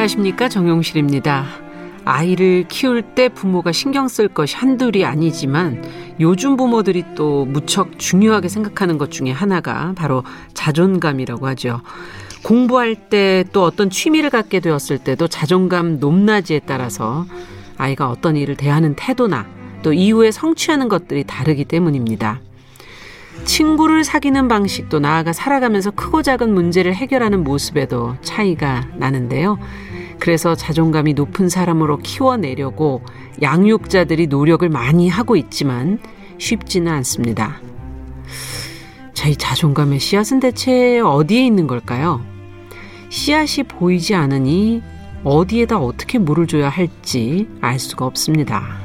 안녕하십니까 정용실입니다. 아이를 키울 때 부모가 신경 쓸 것이 한둘이 아니지만 요즘 부모들이 또 무척 중요하게 생각하는 것 중에 하나가 바로 자존감이라고 하죠. 공부할 때 또 어떤 취미를 갖게 되었을 때도 자존감 높낮이에 따라서 아이가 어떤 일을 대하는 태도나 또 이후에 성취하는 것들이 다르기 때문입니다. 친구를 사귀는 방식도 나아가 살아가면서 크고 작은 문제를 해결하는 모습에도 차이가 나는데요. 그래서 자존감이 높은 사람으로 키워내려고 양육자들이 노력을 많이 하고 있지만 쉽지는 않습니다. 저희 자존감의 씨앗은 대체 어디에 있는 걸까요? 씨앗이 보이지 않으니 어디에다 어떻게 물을 줘야 할지 알 수가 없습니다.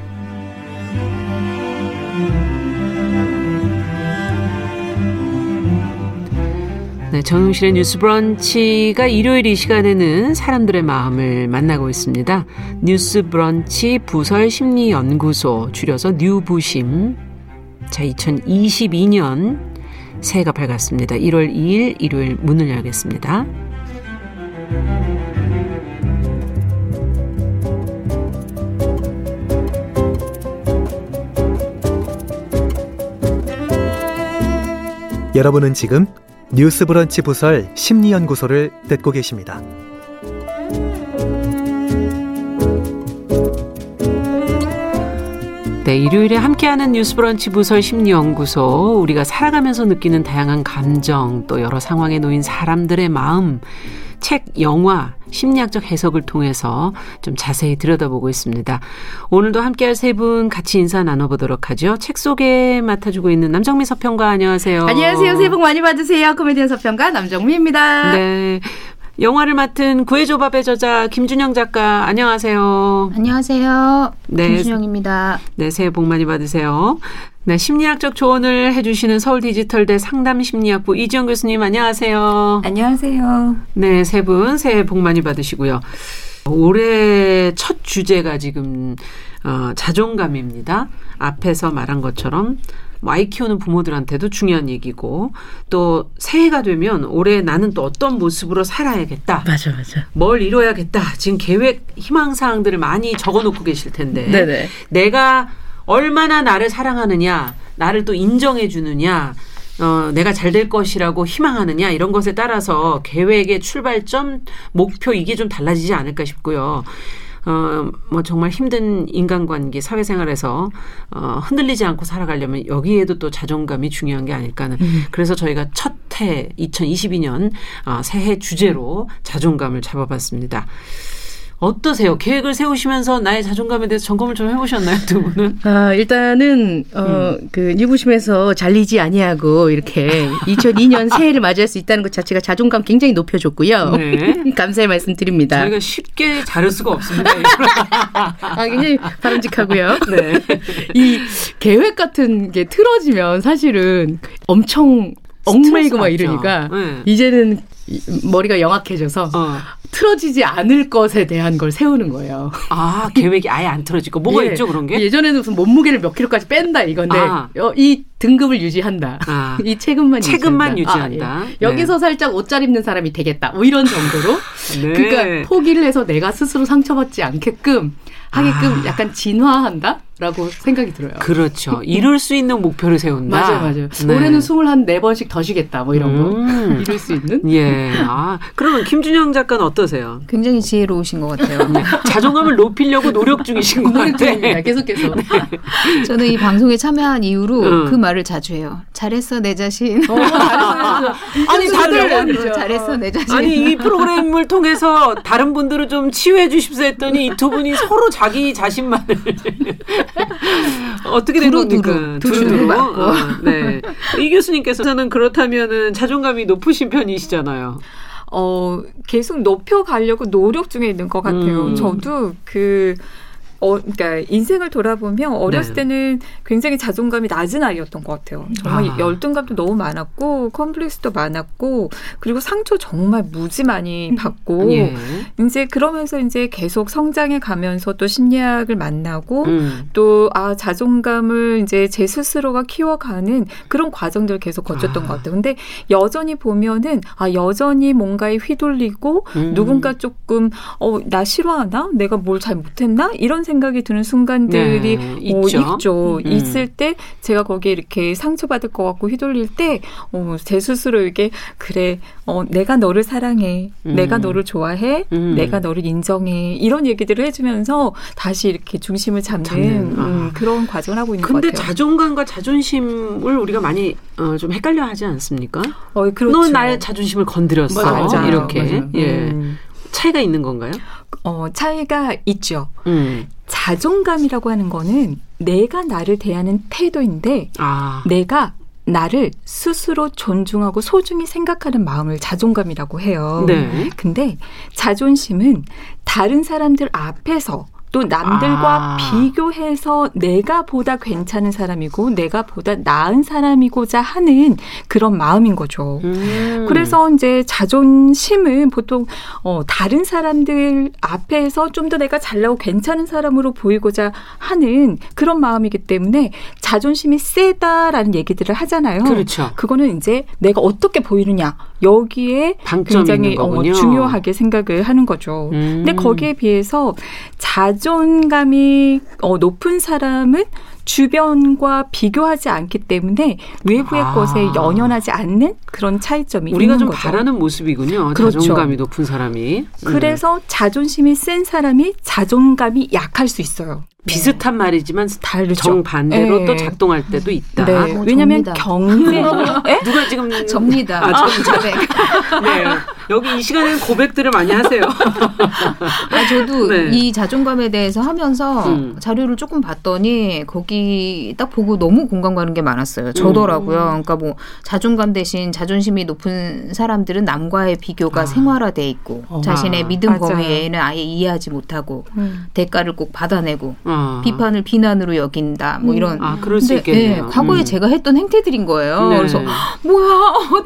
네, 정용실의 뉴스 브런치가 일요일 이 시간에는 사람들의 마음을 만나고 있습니다. 뉴스 브런치 부설 심리 연구소 줄여서 뉴부심. 자, 2022년 새해가 밝았습니다. 1월 2일 일요일 문을 열겠습니다. 여러분은 지금 뉴스브런치 부설 심리연구소를 듣고 계십니다. 네, 일요일에 함께하는 뉴스브런치 부설 심리연구소 우리가 살아가면서 느끼는 다양한 감정 또 여러 상황에 놓인 사람들의 마음 책, 영화, 심리학적 해석을 통해서 좀 자세히 들여다보고 있습니다. 오늘도 함께할 세 분 같이 인사 나눠보도록 하죠. 책 소개 맡아주고 있는 남정미 서평가 안녕하세요. 안녕하세요. 새해 복 많이 받으세요. 코미디언 서평가 남정미입니다. 네. 영화를 맡은 구해조밥의 저자 김준영 작가 안녕하세요. 안녕하세요. 네. 김준영입니다. 네, 새해 복 많이 받으세요. 네, 심리학적 조언을 해주시는 서울 디지털대 상담 심리학부 이지영 교수님 안녕하세요. 안녕하세요. 네, 세 분 새해 복 많이 받으시고요. 올해 첫 주제가 지금 어, 자존감입니다. 앞에서 말한 것처럼 뭐 아이 키우는 부모들한테도 중요한 얘기고 또 새해가 되면 올해 나는 또 어떤 모습으로 살아야겠다. 맞아, 맞아. 뭘 이뤄야겠다. 지금 계획 희망 사항들을 많이 적어놓고 계실 텐데 네네. 내가 얼마나 나를 사랑하느냐, 나를 또 인정해 주느냐, 어, 내가 잘 될 것이라고 희망하느냐, 이런 것에 따라서 계획의 출발점, 목표, 이게 좀 달라지지 않을까 싶고요. 어, 뭐 정말 힘든 인간관계, 사회생활에서 어, 흔들리지 않고 살아가려면 여기에도 또 자존감이 중요한 게 아닐까는. 음. 그래서 저희가 첫해 2022년 어, 새해 주제로 자존감을 잡아봤습니다. 어떠세요? 계획을 세우시면서 나의 자존감에 대해서 점검을 좀 해보셨나요, 두 분은? 아, 일단은, 어, 음. 그, 뉴부심에서 잘리지 아니하고, 이렇게 2002년 새해를 맞이할 수 있다는 것 자체가 자존감 굉장히 높여줬고요. 네. 감사의 말씀 드립니다. 저희가 쉽게 자를 수가 없습니다. 아, 굉장히 바람직하고요. 네. 이 계획 같은 게 틀어지면 사실은 엄청 얽매이고 막 이러니까, 네. 이제는 머리가 영악해져서 어. 틀어지지 않을 것에 대한 걸 세우는 거예요. 아 계획이 아예 안 틀어지고 뭐가 예, 있죠 그런 게? 예전에는 무슨 몸무게를 몇 킬로까지 뺀다 이건데 아. 어, 이 등급을 유지한다. 아. 이 체급만 체급만 유지한다. 유지한다. 아, 예. 여기서 살짝 옷 잘 입는 사람이 되겠다. 뭐 이런 정도로. 네. 그러니까 포기를 해서 내가 스스로 상처받지 않게끔 하게끔 아. 약간 진화한다? 라고 생각이 들어요. 그렇죠. 이룰 수 있는 목표를 세운다. 맞아요, 맞아요. 네. 올해는 스물 한네 번씩 더 쉬겠다. 뭐 이런 음. 거. 이룰 수 있는? 예. 아, 그러면 김준영 작가는 어떠세요? 굉장히 지혜로우신 것 같아요. 네. 자존감을 높이려고 노력 중이신 것 같아요. 계속해서. 네. 저는 이 방송에 참여한 이후로 음. 그 말을 자주 해요. 잘했어, 내 자신. 어, 잘했어. 아니, 다들. 잘했어, 내 자신. 아니, 이 프로그램을 통해서 다른 분들은 좀 치유해 주십사 했더니 이 두 분이 서로 자기 자신만을. 어떻게 된 겁니까? 두루두루 맞고. 어, 네. 이 교수님께서는 그렇다면은 자존감이 높으신 편이시잖아요. 어, 계속 높여가려고 노력 중에 있는 것 같아요. 음. 저도 그, 어, 그러니까 인생을 돌아보면 어렸을 네. 때는 굉장히 자존감이 낮은 아이였던 것 같아요. 정말 아. 열등감도 너무 많았고 컴플렉스도 많았고 그리고 상처 정말 무지 많이 음. 받고 예. 이제 그러면서 이제 계속 성장해 가면서 또 심리학을 만나고 음. 또아 자존감을 이제 제 스스로가 키워가는 그런 과정들을 계속 거쳤던 아. 것 같아요. 근데 여전히 보면은 아 여전히 뭔가에 휘둘리고 음. 누군가 조금 어 나 싫어하나 내가 뭘 잘 못했나 이런 생각 이 드는 순간들이 네, 어, 있죠. 있죠. 음. 있을 때 제가 거기에 이렇게 상처받을 것 같고 휘둘릴 때, 어, 제 스스로 이게, 그래, 어, 내가 너를 사랑해. 음. 내가 너를 좋아해. 음. 내가 너를 인정해. 이런 얘기들을 해주면서 다시 이렇게 중심을 잡는, 잡는. 아. 음, 그런 과정을 하고 있는 것 같아요. 근데 자존감과 자존심을 우리가 많이 어, 좀 헷갈려 하지 않습니까? 어, 그렇죠. 너 나의 자존심을 건드렸어. 맞아요. 이렇게. 맞아요. 예. 음. 차이가 있는 건가요? 어, 차이가 있죠. 음. 자존감이라고 하는 거는 내가 나를 대하는 태도인데 아. 내가 나를 스스로 존중하고 소중히 생각하는 마음을 자존감이라고 해요. 네. 근데 자존심은 다른 사람들 앞에서 또 남들과 아. 비교해서 내가 보다 괜찮은 사람이고 내가 보다 나은 사람이고자 하는 그런 마음인 거죠. 음. 그래서 이제 자존심은 보통 어 다른 사람들 앞에서 좀 더 내가 잘나고 괜찮은 사람으로 보이고자 하는 그런 마음이기 때문에 자존심이 세다라는 얘기들을 하잖아요. 그렇죠. 그거는 이제 내가 어떻게 보이느냐 여기에 굉장히 어, 중요하게 생각을 하는 거죠. 음. 근데 거기에 비해서 자존 감이 어, 높은 사람은 주변과 비교하지 않기 때문에 외부의 아. 것에 연연하지 않는 그런 차이점이 우리가 좀 거죠. 바라는 모습이군요. 그렇죠. 자존감이 높은 사람이. 음. 그래서 자존심이 센 사람이 자존감이 약할 수 있어요. 비슷한 말이지만 다르죠. 정반대로 네. 또 작동할 때도 있다. 네. 어, 왜냐하면 경례 네? 누가 지금 접니다. 아, 자백. 네. 여기 이 시간에는 고백들을 많이 하세요. 아, 저도 네. 이 자존감에 대해서 하면서 음. 자료를 조금 봤더니 거기 딱 보고 너무 공감 가는 게 많았어요. 저더라고요. 음. 그러니까 뭐 자존감 대신 자존심이 높은 사람들은 남과의 비교가 아. 생활화돼 있고 어. 자신의 아. 믿음 범위에는 아예 이해하지 못하고 음. 대가를 꼭 받아내고 아. 비판을 비난으로 여긴다. 뭐 음. 이런. 아, 그럴 수 있겠네요. 네, 과거에 음. 제가 했던 행태들인 거예요. 네. 그래서 뭐야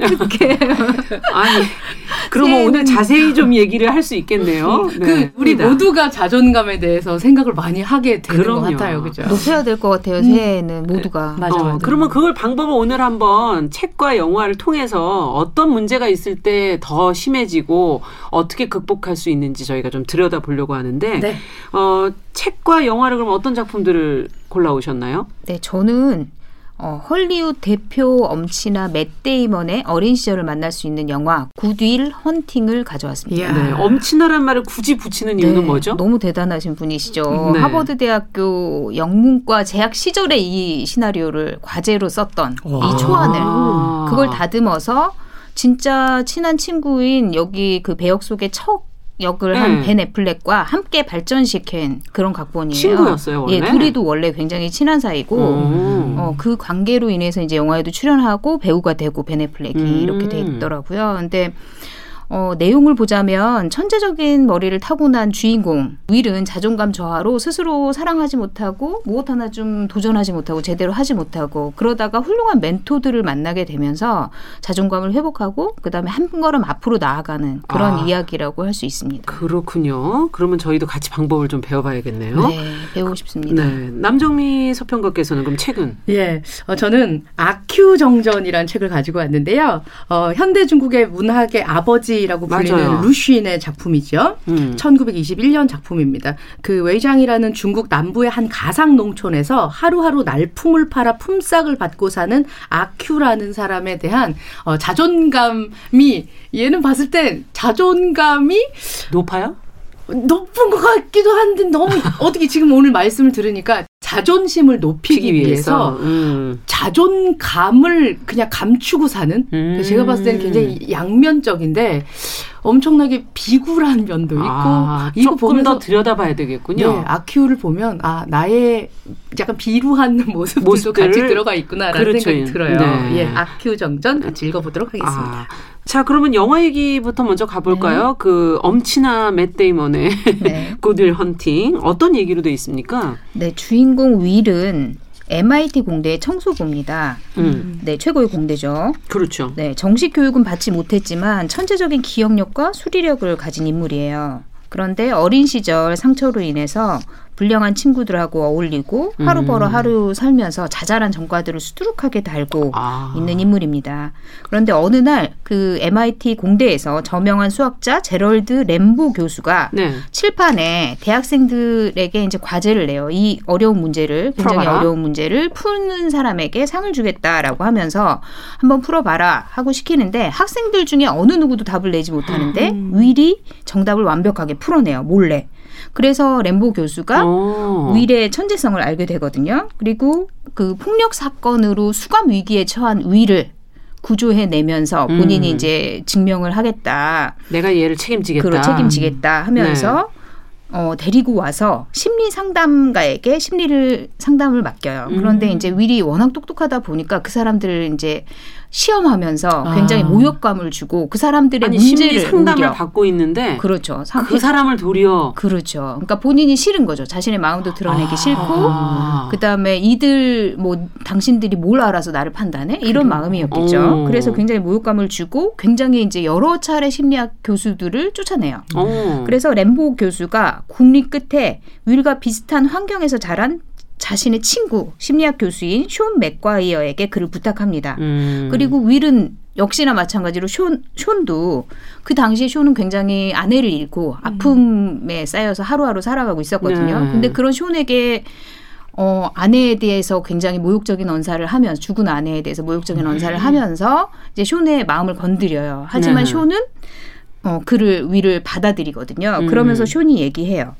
어떻게? 아니 그러면 오늘 자세히 좀 얘기를 할 수 있겠네요. 그 네. 그 우리 모두가 자존감에 대해서 생각을 많이 하게 되는 그럼요. 것 같아요. 그죠? 높여야 될 것 같아요. 음. 새해에는 모두가. 맞아, 어, 맞아. 그러면 그걸 방법을 오늘 한번 책과 영화를 통해서 어떤 문제가 있을 때 더 심해지고 어떻게 극복할 수 있는지 저희가 좀 들여다 보려고 하는데 네. 어, 책과 영화를 그럼 어떤 작품들을 골라오셨나요? 네, 저는 어, 헐리우드 대표 엄친아 맷 데이먼의 어린 시절을 만날 수 있는 영화 굿윌 헌팅을 가져왔습니다. 네, 엄친아란 말을 굳이 붙이는 이유는 네, 뭐죠? 너무 대단하신 분이시죠. 네. 하버드 대학교 영문과 재학 시절에 이 시나리오를 과제로 썼던 와. 이 초안을 그걸 다듬어서 진짜 친한 친구인 여기 그 배역 속의 척 역을 네. 한 벤 애플렉과 함께 발전시킨 그런 각본이에요. 친구였어요 원래. 예, 둘이도 원래 굉장히 친한 사이고 어, 그 관계로 인해서 이제 영화에도 출연하고 배우가 되고 벤 애플렉이 음. 이렇게 돼 있더라고요. 근데 어, 내용을 보자면 천재적인 머리를 타고난 주인공 윌은 자존감 저하로 스스로 사랑하지 못하고 무엇 하나 좀 도전하지 못하고 제대로 하지 못하고 그러다가 훌륭한 멘토들을 만나게 되면서 자존감을 회복하고 그다음에 한 걸음 앞으로 나아가는 그런 아, 이야기라고 할 수 있습니다. 그렇군요. 그러면 저희도 같이 방법을 좀 배워봐야겠네요. 네, 배우고 싶습니다. 네, 남정미 서평가께서는 그럼 책은? 예, 어, 저는 아큐 정전이라는 책을 가지고 왔는데요. 어, 현대 중국의 문학의 아버지 웨이라고 불리는 맞아요. 루쉰의 작품이죠. 음. 1921년 작품입니다. 그 웨이좡이라는 중국 남부의 한 가상 농촌에서 하루하루 날품을 팔아 품삯을 받고 사는 아큐라는 사람에 대한 어, 자존감이 얘는 봤을 땐 자존감이 높아요? 높은 것 같기도 한데 너무 어떻게 지금 오늘 말씀을 들으니까 자존심을 높이기 위해서 음. 자존감을 그냥 감추고 사는 음. 제가 봤을 때는 굉장히 양면적인데 엄청나게 비굴한 면도 있고 아, 이거 조금 더 들여다봐야 되겠군요. 네, 아큐를 보면 아 나의 약간 비루한 모습들도 모습들? 같이 들어가 있구나라는 그렇죠. 생각이 들어요. 네. 예, 아큐 정전 같이 읽어보도록 하겠습니다. 아, 자, 그러면 영화 얘기부터 먼저 가볼까요? 네. 그 엄친아 맷 데이먼의 네. 굿윌 헌팅 어떤 얘기로 돼 있습니까? 네, 주인공 윌은 MIT 공대의 청소부입니다. 음. 네, 최고의 공대죠. 그렇죠. 네, 정식 교육은 받지 못했지만 천재적인 기억력과 수리력을 가진 인물이에요. 그런데 어린 시절 상처로 인해서 불량한 친구들하고 어울리고 하루 벌어 음. 하루 살면서 자잘한 전과들을 수두룩하게 달고 아. 있는 인물입니다. 그런데 어느 날 그 MIT 공대에서 저명한 수학자 제럴드 램보 교수가 네. 칠판에 대학생들에게 이제 과제를 내요. 이 어려운 문제를 굉장히 풀어봐라. 어려운 문제를 푸는 사람에게 상을 주겠다라고 하면서 한번 풀어봐라 하고 시키는데 학생들 중에 어느 누구도 답을 내지 못하는데 음. 윌이 정답을 완벽하게 풀어내요. 몰래. 그래서 램보 교수가 오. 윌의 천재성을 알게 되거든요. 그리고 그 폭력 사건으로 수감 위기에 처한 윌을 구조해 내면서 본인이 음. 이제 증명을 하겠다. 내가 얘를 책임지겠다. 그로 책임지겠다 하면서 네. 어, 데리고 와서 심리 상담가에게 심리를 상담을 맡겨요. 그런데 음. 이제 윌이 워낙 똑똑하다 보니까 그 사람들을 이제 시험하면서 아. 굉장히 모욕감을 주고 그 사람들의 아니, 문제를 상담을 옮겨. 받고 있는데 그렇죠. 그 사람을 도리어 그렇죠. 그러니까 본인이 싫은 거죠. 자신의 마음도 드러내기 아. 싫고 그다음에 이들 뭐 당신들이 뭘 알아서 나를 판단해? 이런 그래. 마음이었겠죠. 오. 어. 그래서 굉장히 모욕감을 주고 굉장히 이제 여러 차례 심리학 교수들을 쫓아내요. 오. 어. 그래서 램보 교수가 국립 끝에 윌과 비슷한 환경에서 자란 자신의 친구 심리학 교수인 쇼 맥과이어에게 그를 부탁합니다. 음. 그리고 윌은 역시나 마찬가지로 쇼, 쇼도 그 당시에 쇼는 굉장히 아내를 잃고 아픔에 쌓여서 하루하루 살아가고 있었거든요. 네. 근데 그런 쇼에게 어, 아내에 대해서 굉장히 모욕적인 언사를 하면서 죽은 아내에 대해서 모욕적인 음. 언사를 하면서 이제 쇼의 마음을 건드려요. 하지만 네. 쇼는 어, 그를 위를 받아들이거든요. 음. 그러면서 쇼니 얘기해요.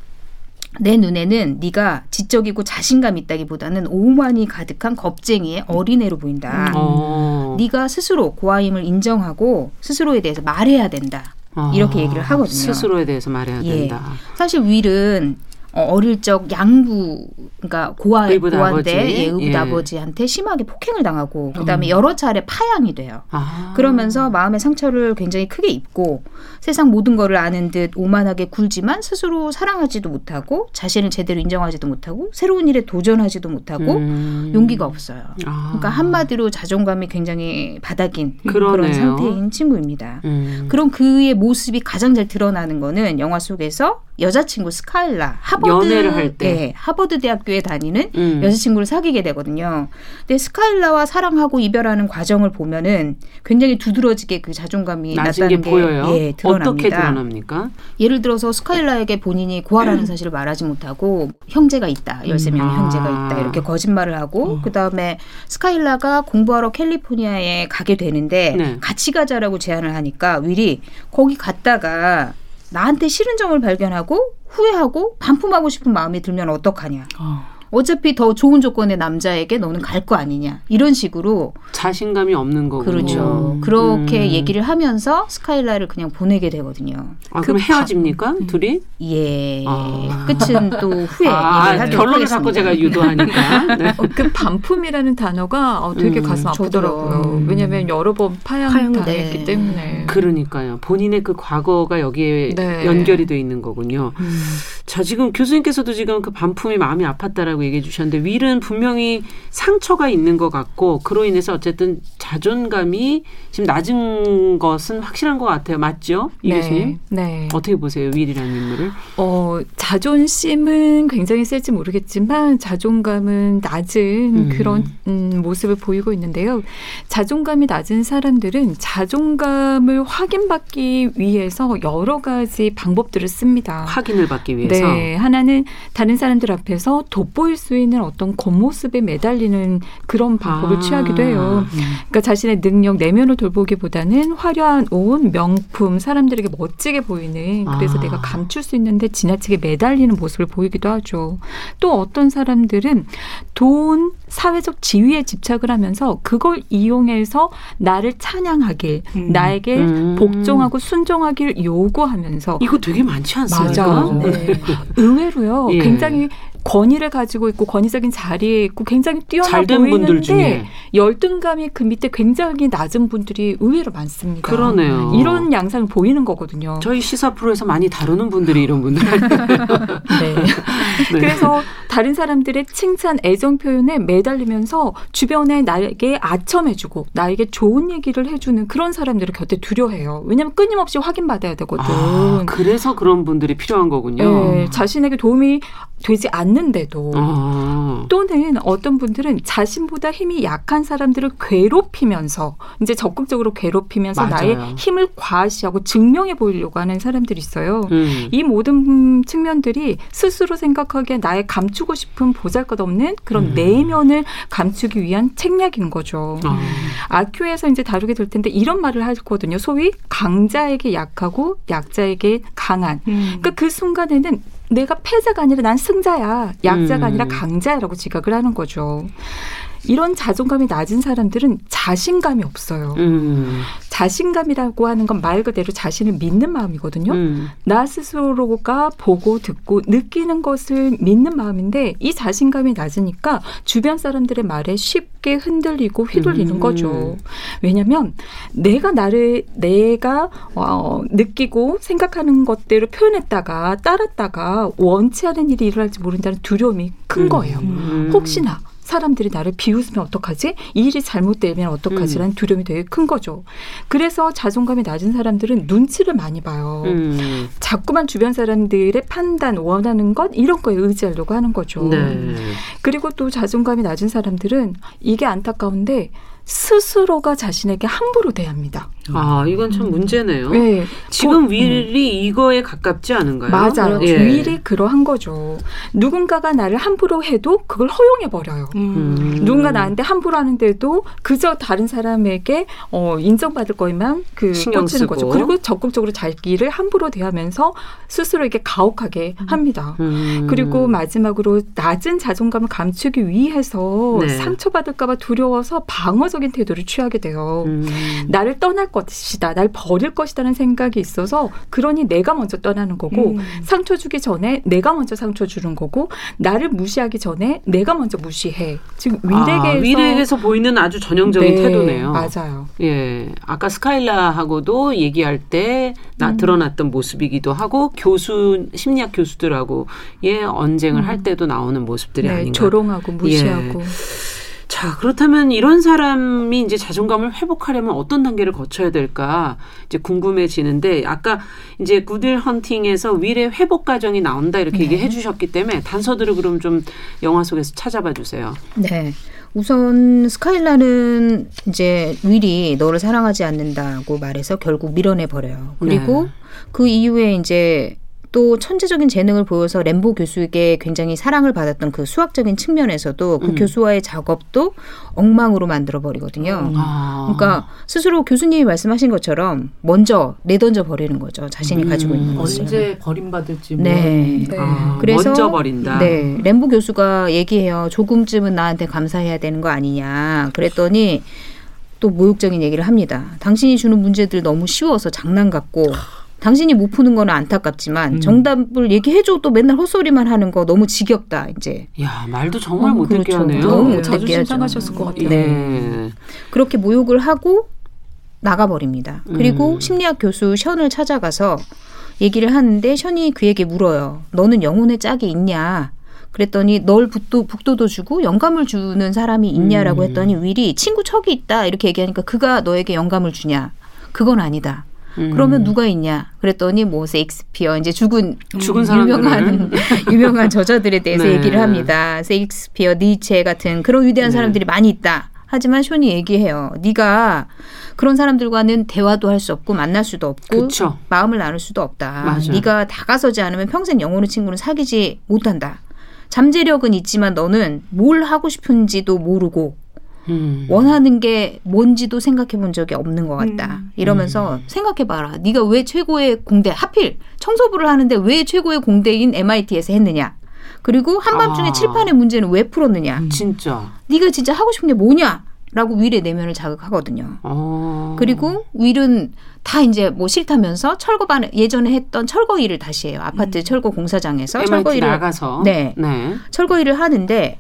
내 눈에는 네가 지적이고 자신감 있다기보다는 오만이 가득한 겁쟁이의 어린애로 보인다. 음. 어. 네가 스스로 고아임을 인정하고 스스로에 대해서 말해야 된다. 이렇게 아. 얘기를 하거든요. 스스로에 대해서 말해야 예. 된다. 사실 윌은 어, 어릴 적 양부 그러니까 고아 고아인데 예, 의붓 예. 아버지한테 심하게 폭행을 당하고 그다음에 음. 여러 차례 파양이 돼요. 아. 그러면서 마음의 상처를 굉장히 크게 입고 세상 모든 것을 아는 듯 오만하게 굴지만 스스로 사랑하지도 못하고 자신을 제대로 인정하지도 못하고 새로운 일에 도전하지도 못하고 음. 용기가 없어요. 아. 그러니까 한마디로 자존감이 굉장히 바닥인 그러네요. 그런 상태인 친구입니다. 음. 그런 그의 모습이 가장 잘 드러나는 거는 영화 속에서 여자친구 스카일라 하버드 연애를 할 때. 네, 하버드 대학교에 다니는 음. 여자친구를 사귀게 되거든요. 근데 스카일라와 사랑하고 이별하는 과정을 보면은 굉장히 두드러지게 그 자존감이 낮다는 게, 보여요. 예, 드러납니다. 어떻게 드러납니까? 예를 들어서 스카일라에게 본인이 고아라는 사실을 말하지 못하고 형제가 있다. 13명의 음. 형제가 있다. 이렇게 거짓말을 하고 음. 그다음에 스카일라가 공부하러 캘리포니아에 가게 되는데 네. 같이 가자라고 제안을 하니까 윌이 거기 갔다가 나한테 싫은 점을 발견하고 후회하고 반품하고 싶은 마음이 들면 어떡하냐. 어. 어차피 더 좋은 조건의 남자에게 너는 갈 거 아니냐 이런 식으로 자신감이 없는 거고 그렇죠 음. 그렇게 음. 얘기를 하면서 스카일라를 그냥 보내게 되거든요. 아, 그럼 헤어집니까 음. 둘이? 예 아. 끝은 또 후에 아, 결론을 자꾸 제가 유도하니까 네. 어, 그 반품이라는 단어가 어, 되게 음. 가슴 아프더라고요. 왜냐하면 여러 번 파양 당했기 네. 때문에 그러니까요 본인의 그 과거가 여기에 네. 연결이 돼 있는 거군요. 음. 자 지금 교수님께서도 지금 그 반품이 마음이 아팠다라고. 얘기해 주셨는데 윌은 분명히 상처가 있는 것 같고 그로 인해서 어쨌든 자존감이 지금 낮은 것은 확실한 것 같아요. 맞죠? 이 네. 교수님? 네. 어떻게 보세요? 윌이라는 인물을? 어, 자존심은 굉장히 셀지 모르겠지만 자존감은 낮은 음. 그런 음, 모습을 보이고 있는데요. 자존감이 낮은 사람들은 자존감을 확인받기 위해서 여러 가지 방법들을 씁니다. 확인을 받기 위해서? 네. 하나는 다른 사람들 앞에서 돋보이 보일 수 있는 어떤 겉모습에 매달리는 그런 방법을 아. 취하기도 해요. 음. 그러니까 자신의 능력, 내면을 돌보기보다는 화려한 옷, 명품, 사람들에게 멋지게 보이는 그래서 아. 내가 감출 수 있는데 지나치게 매달리는 모습을 보이기도 하죠. 또 어떤 사람들은 돈, 사회적 지위에 집착을 하면서 그걸 이용해서 나를 찬양하길, 음. 나에게 음. 복종하고 순종하길 요구하면서 이거 되게 많지 않습니까? 맞아요. 네. 의외로요. 예. 굉장히 권위를 가지고 있고 권위적인 자리에 있고 굉장히 뛰어나 보이는데 열등감이 그 밑에 굉장히 낮은 분들이 의외로 많습니다. 그러네요. 이런 양상을 보이는 거거든요. 저희 시사 프로에서 많이 다루는 분들이 이런 분들. 네. 네. 그래서 다른 사람들의 칭찬, 애정 표현에 매달리면서 주변에 나에게 아첨해주고 나에게 좋은 얘기를 해주는 그런 사람들을 곁에 두려해요. 왜냐하면 끊임없이 확인받아야 되거든. 아, 그래서 그런 분들이 필요한 거군요. 네, 자신에게 도움이 되지 않는데도 아. 또는 어떤 분들은 자신보다 힘이 약한 사람들을 괴롭히면서 이제 적극적으로 괴롭히면서 맞아요. 나의 힘을 과시하고 증명해 보이려고 하는 사람들이 있어요. 음. 이 모든 측면들이 스스로 생각하기에 나의 감추고 싶은 보잘것없는 그런 음. 내면을 감추기 위한 책략인 거죠. 아. 아큐에서 이제 다루게 될 텐데 이런 말을 하거든요. 소위 강자에게 약하고 약자에게 강한. 음. 그러니까 그 순간에는 내가 패자가 아니라 난 승자야. 약자가 음. 아니라 강자라고 지각을 하는 거죠. 이런 자존감이 낮은 사람들은 자신감이 없어요. 음. 자신감이라고 하는 건 말 그대로 자신을 믿는 마음이거든요. 음. 나 스스로가 보고 듣고 느끼는 것을 믿는 마음인데 이 자신감이 낮으니까 주변 사람들의 말에 쉽게 흔들리고 휘둘리는 음. 거죠. 왜냐하면 내가 나를 내가 어, 느끼고 생각하는 것대로 표현했다가 따랐다가 원치 않은 일이 일어날지 모른다는 두려움이 큰 음. 거예요. 음. 혹시나 사람들이 나를 비웃으면 어떡하지? 이 일이 잘못되면 어떡하지라는 음. 두려움이 되게 큰 거죠. 그래서 자존감이 낮은 사람들은 눈치를 많이 봐요. 음. 자꾸만 주변 사람들의 판단, 원하는 것 이런 거에 의지하려고 하는 거죠. 네. 그리고 또 자존감이 낮은 사람들은 이게 안타까운데 스스로가 자신에게 함부로 대합니다. 아, 이건 참 문제네요. 네. 지금 보, 윌이 음. 이거에 가깝지 않은가요? 맞아요. 예. 윌이 그러한 거죠. 누군가가 나를 함부로 해도 그걸 허용해 버려요. 음. 누군가 나한테 함부로 하는데도 그저 다른 사람에게 어, 인정받을 거에만 그 신경 쓰고. 거죠. 그리고 적극적으로 자기를 함부로 대하면서 스스로에게 가혹하게 음. 합니다. 음. 그리고 마지막으로 낮은 자존감을 감추기 위해서 네. 상처받을까봐 두려워서 방어적 인 태도를 취하게 돼요. 음. 나를 떠날 것이다, 날 버릴 것이다는 생각이 있어서 그러니 내가 먼저 떠나는 거고 음. 상처 주기 전에 내가 먼저 상처 주는 거고 나를 무시하기 전에 내가 먼저 무시해. 지금 위렉에서 아, 위렉에서 보이는 아주 전형적인 네, 태도네요. 맞아요. 예, 아까 스카일라하고도 얘기할 때나 음. 드러났던 모습이기도 하고 교수 심리학 교수들하고 예 언쟁을 음. 할 때도 나오는 모습들이 네, 아닌가. 조롱하고 무시하고. 예. 자, 그렇다면 이런 사람이 이제 자존감을 회복하려면 어떤 단계를 거쳐야 될까 이제 궁금해지는데 아까 이제 구들 헌팅에서 위례 회복 과정이 나온다 이렇게 네. 얘기해 주셨기 때문에 단서들을 그럼 좀 영화 속에서 찾아봐 주세요. 네. 우선 스카일라는 이제 윌이 너를 사랑하지 않는다고 말해서 결국 밀어내 버려요. 그리고 네. 그 이후에 이제 또 천재적인 재능을 보여서 램보 교수에게 굉장히 사랑을 받았던 그 수학적인 측면에서도 그 음. 교수와의 작업도 엉망으로 만들어 버리거든요. 아. 그러니까 스스로 교수님이 말씀하신 것처럼 먼저 내던져 버리는 거죠. 자신이 음. 가지고 있는 것을. 언제 버림받을지 네. 네. 아, 그래서 먼저 버린다. 네. 램보 교수가 얘기해요. 조금쯤은 나한테 감사해야 되는 거 아니냐. 그랬더니 또 모욕적인 얘기를 합니다. 당신이 주는 문제들 너무 쉬워서 장난 같고 당신이 못 푸는 거는 안타깝지만 음. 정답을 얘기해줘 또 맨날 헛소리만 하는 거 너무 지겹다 이제. 야 말도 정말 어, 못 듣게 그렇죠. 하네요. 너무 못듣게 하죠. 상하셨을 것 같아요. 네. 네. 그렇게 모욕을 하고 나가버립니다. 그리고 음. 심리학 교수 션을 찾아가서 얘기를 하는데 션이 그에게 물어요. 너는 영혼의 짝이 있냐? 그랬더니 널 북도, 북도도 주고 영감을 주는 사람이 있냐라고 음. 했더니 윌이 친구 척이 있다 이렇게 얘기하니까 그가 너에게 영감을 주냐? 그건 아니다. 음. 그러면 누가 있냐? 그랬더니 뭐 세익스피어 이제 죽은 죽은 유명한 유명한 저자들에 대해서 네. 얘기를 합니다. 세익스피어, 니체 같은 그런 위대한 네. 사람들이 많이 있다. 하지만 쇼니 얘기해요. 네가 그런 사람들과는 대화도 할 수 없고 만날 수도 없고 그쵸. 마음을 나눌 수도 없다. 맞아. 네가 다가서지 않으면 평생 영혼의 친구는 사귀지 못한다. 잠재력은 있지만 너는 뭘 하고 싶은지도 모르고 음. 원하는 게 뭔지도 생각해 본 적이 없는 것 같다. 음. 이러면서 음. 생각해 봐라. 네가 왜 최고의 공대 하필 청소부를 하는데 왜 최고의 공대인 MIT에서 했느냐? 그리고 한밤중에 아. 칠판의 문제는 왜 풀었느냐? 음. 진짜. 네가 진짜 하고 싶은 게 뭐냐? 라고 윌의 내면을 자극하거든요. 어. 그리고 윌은 다 이제 뭐 싫다면서 철거반 예전에 했던 철거 일을 다시 해요. 아파트 음. 철거 공사장에서 철거 일을 나가서 네. 네. 철거 일을 하는데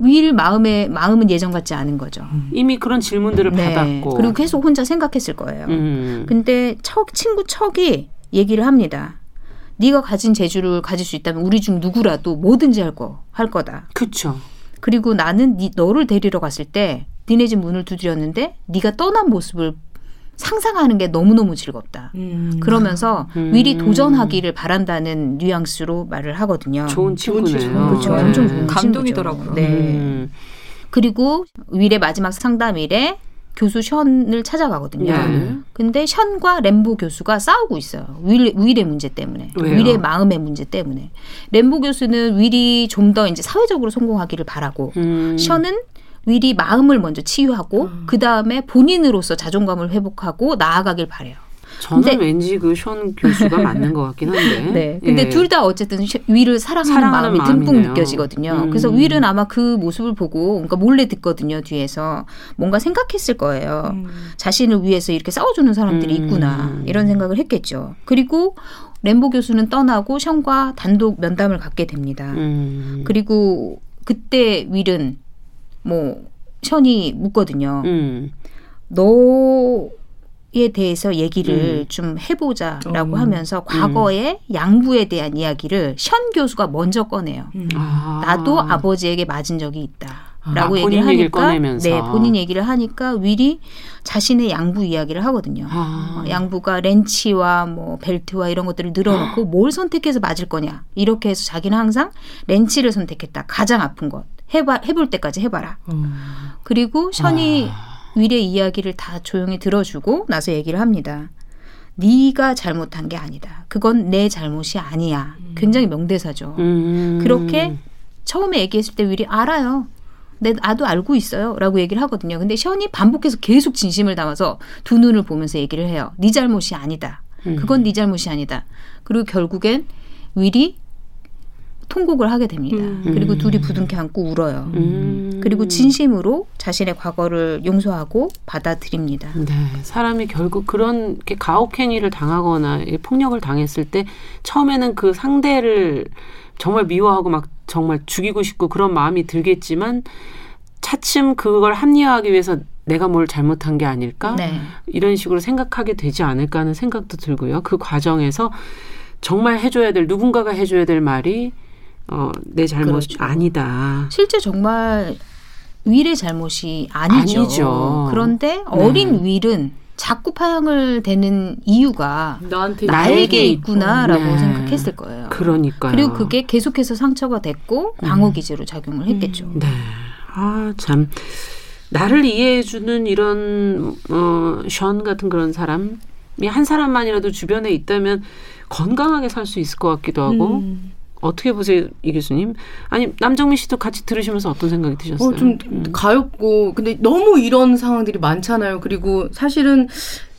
윌 마음에 마음은 예전 같지 않은 거죠. 음. 이미 그런 질문들을 네. 받았고 그리고 계속 혼자 생각했을 거예요. 음. 근데 척 친구 척이 얘기를 합니다. 네가 가진 재주를 가질 수 있다면 우리 중 누구라도 뭐든지 할 거 할 거다. 그렇죠. 그리고 나는 네, 너를 데리러 갔을 때 니네 집 문을 두드렸는데 네가 떠난 모습을 상상하는 게 너무너무 즐겁다. 음. 그러면서 음. 미리 도전하기를 바란다는 뉘앙스로 말을 하거든요. 좋은 친구네요. 그렇죠. 네. 엄청 좋은 감동이더라고요. 네. 음. 그리고 윌의 마지막 상담일에 교수 션을 찾아가거든요. 네. 근데 션과 램보 교수가 싸우고 있어요. 윌, 윌의 문제 때문에. 왜요? 윌의 마음의 문제 때문에. 램보 교수는 윌이 좀 더 이제 사회적으로 성공하기를 바라고, 음. 션은 윌이 마음을 먼저 치유하고, 음. 그 다음에 본인으로서 자존감을 회복하고 나아가길 바래요. 저는 근데, 왠지 그 션 교수가 맞는 것 같긴 한데. 네. 근데 예. 둘다 어쨌든 위를 사랑하는, 사랑하는 마음이 듬뿍 마음이네요. 느껴지거든요. 음. 그래서 윌은 아마 그 모습을 보고 그러니까 몰래 듣거든요. 뒤에서 뭔가 생각했을 거예요. 음. 자신을 위해서 이렇게 싸워주는 사람들이 음. 있구나 이런 생각을 했겠죠. 그리고 램보 교수는 떠나고 션과 단독 면담을 갖게 됩니다. 음. 그리고 그때 윌은 뭐 션이 묻거든요. 음. 너에 대해서 얘기를 음. 좀 해보자라고 음. 하면서 과거의 음. 양부에 대한 이야기를 션 교수가 먼저 꺼내요. 음. 아. 나도 아버지에게 맞은 적이 있다. 라고 아, 얘기를 하니까 네 본인 얘기를 하니까 윌이 자신의 양부 이야기를 하거든요. 아. 어, 양부가 렌치와 뭐 벨트와 이런 것들을 늘어놓고 뭘 선택해서 맞을 거냐 이렇게 해서 자기는 항상 렌치를 선택했다. 가장 아픈 것 해봐 해볼 때까지 해봐라. 음. 그리고 션이 아. 윌의 이야기를 다 조용히 들어주고 나서 얘기를 합니다. 네가 잘못한 게 아니다. 그건 내 잘못이 아니야. 굉장히 명대사죠. 음. 그렇게 처음에 얘기했을 때 윌이 알아요. 내 나도 알고 있어요 라고 얘기를 하거든요. 근데 션이 반복해서 계속 진심을 담아서 두 눈을 보면서 얘기를 해요. 네 잘못이 아니다. 그건 네 잘못이 아니다. 그리고 결국엔 윌이 통곡을 하게 됩니다. 음. 그리고 둘이 부둥켜 안고 울어요. 음. 그리고 진심으로 자신의 과거를 용서하고 받아들입니다. 네, 사람이 결국 그런 가혹행위를 당하거나 폭력을 당했을 때 처음에는 그 상대를 정말 미워하고 막 정말 죽이고 싶고 그런 마음이 들겠지만 차츰 그걸 합리화하기 위해서 내가 뭘 잘못한 게 아닐까 네. 이런 식으로 생각하게 되지 않을까 하는 생각도 들고요. 그 과정에서 정말 해줘야 될 누군가가 해줘야 될 말이 어, 내 잘못 그렇죠. 아니다. 실제 정말 윌의 잘못이 아니죠. 아니죠. 그런데 네. 어린 윌은 자꾸 파양을 대는 이유가 나에게 있구나라고 네. 생각했을 거예요. 그러니까요. 그리고 그게 계속해서 상처가 됐고 음. 방어 기제로 작용을 했겠죠. 네. 아, 참. 나를 이해해주는 이런, 어, 션 같은 그런 사람이 한 사람만이라도 주변에 있다면 건강하게 살 수 있을 것 같기도 하고, 음. 어떻게 보세요, 이 교수님? 아니 남정민 씨도 같이 들으시면서 어떤 생각이 드셨어요? 어, 좀 음. 가엽고 근데 너무 이런 상황들이 많잖아요. 그리고 사실은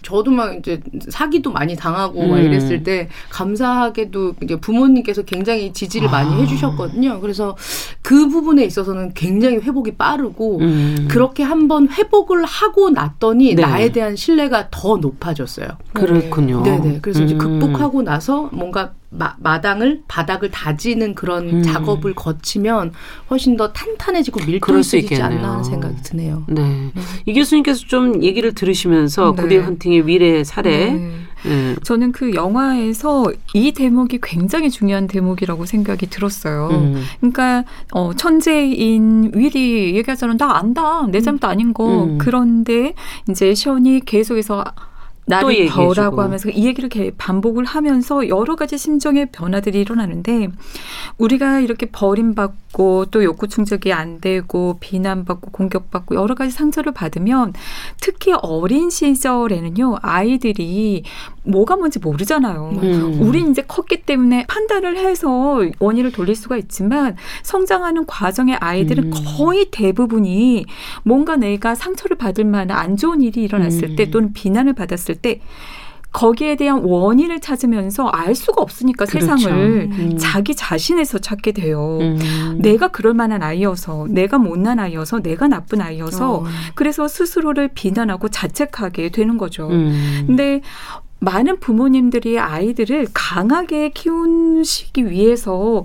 저도 막 이제 사기도 많이 당하고 음. 막 이랬을 때 감사하게도 이제 부모님께서 굉장히 지지를 아. 많이 해주셨거든요. 그래서 그 부분에 있어서는 굉장히 회복이 빠르고 음. 그렇게 한번 회복을 하고 났더니 네. 나에 대한 신뢰가 더 높아졌어요. 그렇군요. 네네. 그래서 음. 이제 극복하고 나서 뭔가 마, 마당을 바닥을 다지는 그런 음. 작업을 거치면 훨씬 더 탄탄해지고 밀도있지 않나 하는 생각이 드네요. 네. 네. 이 교수님께서 좀 얘기를 들으시면서 네. 구디 헌팅의 위례 사례 네. 네. 저는 그 영화에서 이 대목이 굉장히 중요한 대목이라고 생각이 들었어요. 음. 그러니까 어, 천재인 윌이 얘기하자면 나 안다 내 잘못 아닌 거 음. 그런데 이제 션이 계속해서 나를 더라고 하면서 이 얘기를 반복을 하면서 여러 가지 심정의 변화들이 일어나는데 우리가 이렇게 버림받고 또 욕구 충족이 안 되고 비난받고 공격받고 여러 가지 상처를 받으면 특히 어린 시절에는요 아이들이 뭐가 뭔지 모르잖아요. 음. 우린 이제 컸기 때문에 판단을 해서 원인을 돌릴 수가 있지만 성장하는 과정의 아이들은 음. 거의 대부분이 뭔가 내가 상처를 받을 만한 안 좋은 일이 일어났을 음. 때 또는 비난을 받았을 때 거기에 대한 원인을 찾으면서 알 수가 없으니까 그렇죠. 세상을 음. 자기 자신에서 찾게 돼요. 음. 내가 그럴 만한 아이여서, 내가 못난 아이여서, 내가 나쁜 아이여서, 어. 그래서 스스로를 비난하고 자책하게 되는 거죠. 음. 근데 많은 부모님들이 아이들을 강하게 키우시기 위해서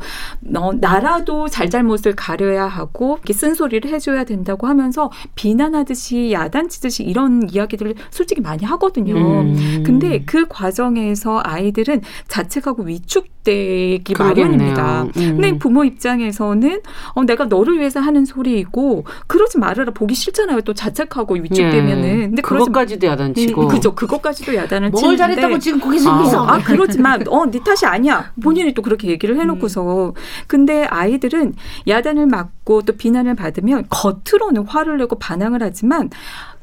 어, 나라도 잘잘못을 가려야 하고 이렇게 쓴소리를 해줘야 된다고 하면서 비난하듯이 야단치듯이 이런 이야기들을 솔직히 많이 하거든요. 음. 근데 그 과정에서 아이들은 자책하고 위축 되기 마련입니다. 음. 근데 부모 입장에서는 어, 내가 너를 위해서 하는 소리이고 그러지 말아라 보기 싫잖아요. 또 자책하고 위축되면은. 예. 근데 그것까지도 야단치고. 음, 그죠. 그것까지도 야단을 치는 잘했다고 지금 고개 숙이서. 아, 아, 그렇지만 어, 네 탓이 아니야. 본인이 또 그렇게 얘기를 해놓고서. 음. 근데 아이들은 야단을 맞고 또 비난을 받으면 겉으로는 화를 내고 반항을 하지만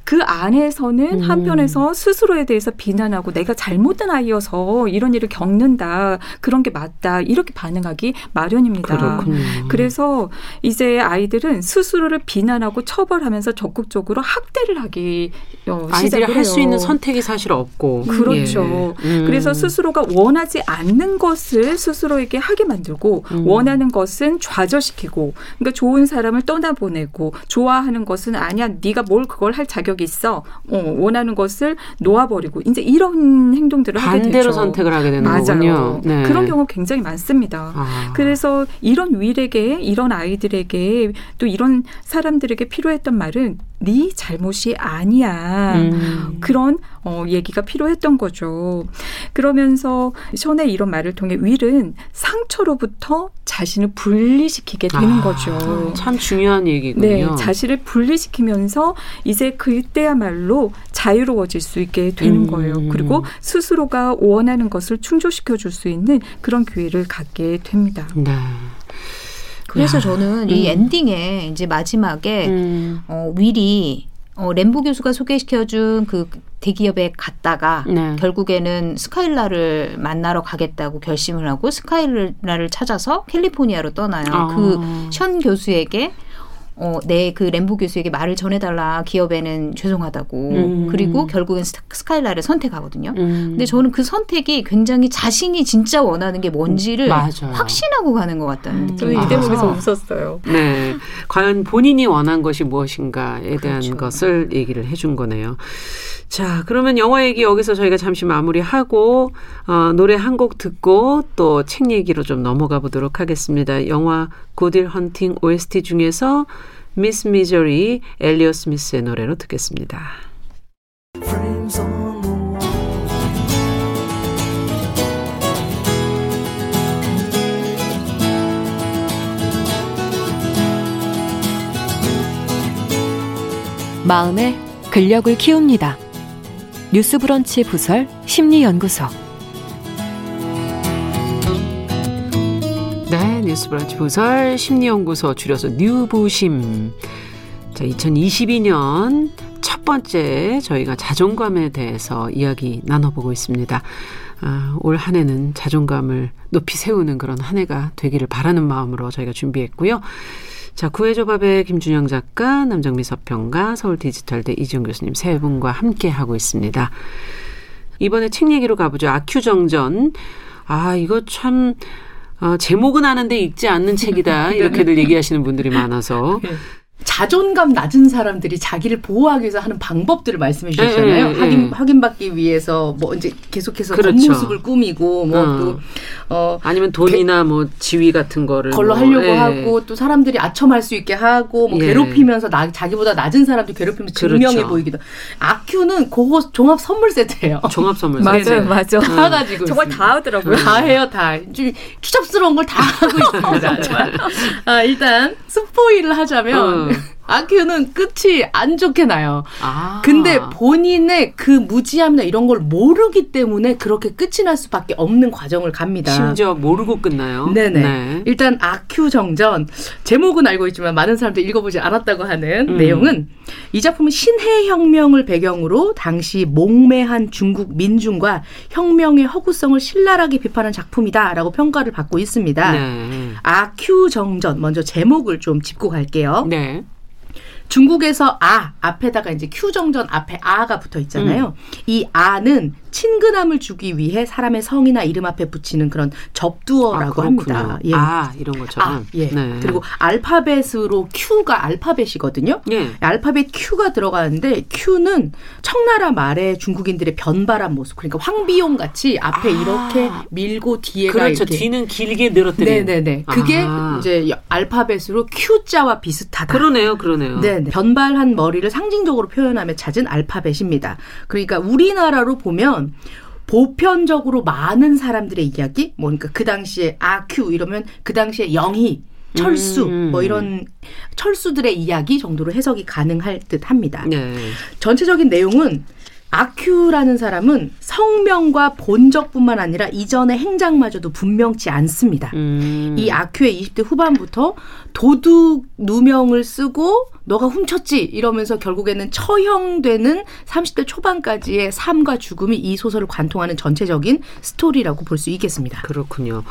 그 안에서는 음. 한편에서 스스로에 대해서 비난하고 내가 잘못된 아이여서 이런 일을 겪는다. 그런 게 맞다. 이렇게 반응하기 마련입니다. 그렇군요. 그래서 이제 아이들은 스스로를 비난하고 처벌하면서 적극적으로 학대를 하기 어, 아이들이 할수 있는 선택이 사실 없고 그렇죠. 예. 음. 그래서 스스로가 원하지 않는 것을 스스로에게 하게 만들고 음. 원하는 것은 좌절시키고 그러니까 좋은 사람을 떠나보내고 좋아하는 것은 아니야 네가 뭘 그걸 할 자격 자격이 있어. 어, 원하는 것을 놓아버리고 이제 이런 행동들을 하게 되죠. 반대로 선택을 하게 되는 맞아요. 거군요. 네. 그런 경우 굉장히 많습니다. 아. 그래서 이런 위에게 이런 아이들에게 또 이런 사람들에게 필요했던 말은 네 잘못이 아니야. 음. 그런 어, 얘기가 필요했던 거죠. 그러면서 션의 이런 말을 통해 윌은 상처로부터 자신을 분리시키게 되는 아, 거죠. 참 중요한 얘기군요. 네, 자신을 분리시키면서 이제 그때야말로 자유로워질 수 있게 되는 음. 거예요. 그리고 스스로가 원하는 것을 충족시켜 줄 수 있는 그런 기회를 갖게 됩니다. 네. 그래서 야. 저는 이 음. 엔딩에 이제 마지막에 음. 어, 윌이 어, 램보 교수가 소개시켜준 그 대기업에 갔다가 네. 결국에는 스카일라를 만나러 가겠다고 결심을 하고 스카일라를 찾아서 캘리포니아로 떠나요. 아. 그션 교수에게 어, 내 그 램보 교수에게 말을 전해달라 기업에는 죄송하다고 음. 그리고 결국엔 스카일라를 선택하거든요. 음. 근데 저는 그 선택이 굉장히 자신이 진짜 원하는 게 뭔지를 맞아요. 확신하고 가는 것 같다는 음. 느낌이 이 대목에서 웃었어요. 네, 과연 본인이 원한 것이 무엇인가에 대한 그렇죠. 것을 얘기를 해준 거네요. 자, 그러면 영화 얘기 여기서 저희가 잠시 마무리하고 어, 노래 한 곡 듣고 또 책 얘기로 좀 넘어가 보도록 하겠습니다. 영화 고딜 헌팅 OST 중에서 미스 미저리 엘리어 스미스의 노래로 듣겠습니다. 마음의 근력을 키웁니다. 뉴스브런치 부설 심리연구소 네, 뉴스브런치 부설 심리연구소 줄여서 뉴부심 자, 2022년 첫 번째 저희가 자존감에 대해서 이야기 나눠보고 있습니다. 아, 올 한 해는 자존감을 높이 세우는 그런 한 해가 되기를 바라는 마음으로 저희가 준비했고요. 자, 구해조밥의 김준영 작가, 남정미 서평가, 서울 디지털대 이지영 교수님 세 분과 함께 하고 있습니다. 이번에 책 얘기로 가보죠. 아큐정전. 아, 이거 참, 어, 제목은 아는데 읽지 않는 책이다. 이렇게들 얘기하시는 분들이 많아서. 네. 자존감 낮은 사람들이 자기를 보호하기 위해서 하는 방법들을 말씀해 주셨잖아요. 네, 네, 확인 확인받기 위해서 뭐 이제 계속해서 그렇죠. 겉모습을 꾸미고 뭐또 어. 어, 아니면 돈이나 게, 뭐 지위 같은 거를 걸로 뭐, 하려고 예. 하고 또 사람들이 아첨할 수 있게 하고 뭐 예. 괴롭히면서 나, 자기보다 낮은 사람들 괴롭히면서 그렇죠. 증명해 보이기도. 아큐는 그거 종합 선물 세트예요. 종합 선물 세트. 맞아요, 맞아. 다 가지고 정말 있습니다. 다 하더라고요. 다 해요, 다. 좀 추잡스러운 걸 다 하고 있습니다. 아, 일단 스포일을 하자면. 어. Yeah. 아큐는 끝이 안 좋게 나요. 아. 근데 본인의 그 무지함이나 이런 걸 모르기 때문에 그렇게 끝이 날 수밖에 없는 과정을 갑니다. 심지어 모르고 끝나요. 네네. 네. 일단 아큐 정전 제목은 알고 있지만 많은 사람들이 읽어보지 않았다고 하는 음. 내용은 이 작품은 신해 혁명을 배경으로 당시 몽매한 중국 민중과 혁명의 허구성을 신랄하게 비판한 작품이다라고 평가를 받고 있습니다. 네. 아큐 정전 먼저 제목을 좀 짚고 갈게요. 네. 중국에서 아 앞에다가 이제 큐 정전 앞에 아가 붙어 있잖아요. 음. 이 아는 친근함을 주기 위해 사람의 성이나 이름 앞에 붙이는 그런 접두어라고 아, 합니다. 예. 아 이런 것처럼. 아, 예. 네. 그리고 알파벳으로 Q가 알파벳이거든요. 예. 알파벳 Q가 들어가는데 Q는 청나라 말에 중국인들의 변발한 모습. 그러니까 황비용 같이 앞에 아. 이렇게 밀고 뒤에가 그렇죠. 이렇게. 뒤는 길게 늘어뜨리 네네네. 그게 아. 이제 알파벳으로 Q자와 비슷하다. 그러네요, 그러네요. 네, 변발한 머리를 상징적으로 표현하며 찾은 알파벳입니다. 그러니까 우리나라로 보면 보편적으로 많은 사람들의 이야기, 뭐 그러니까 그 당시에 아큐 이러면 그 당시에 영희, 철수 음. 뭐 이런 철수들의 이야기 정도로 해석이 가능할 듯합니다. 네. 전체적인 내용은 아큐라는 사람은 성명과 본적뿐만 아니라 이전의 행장마저도 분명치 않습니다. 음. 이 아큐의 20대 후반부터 도둑 누명을 쓰고 너가 훔쳤지 이러면서 결국에는 처형되는 30대 초반까지의 삶과 죽음이 이 소설을 관통하는 전체적인 스토리라고 볼 수 있겠습니다. 그렇군요.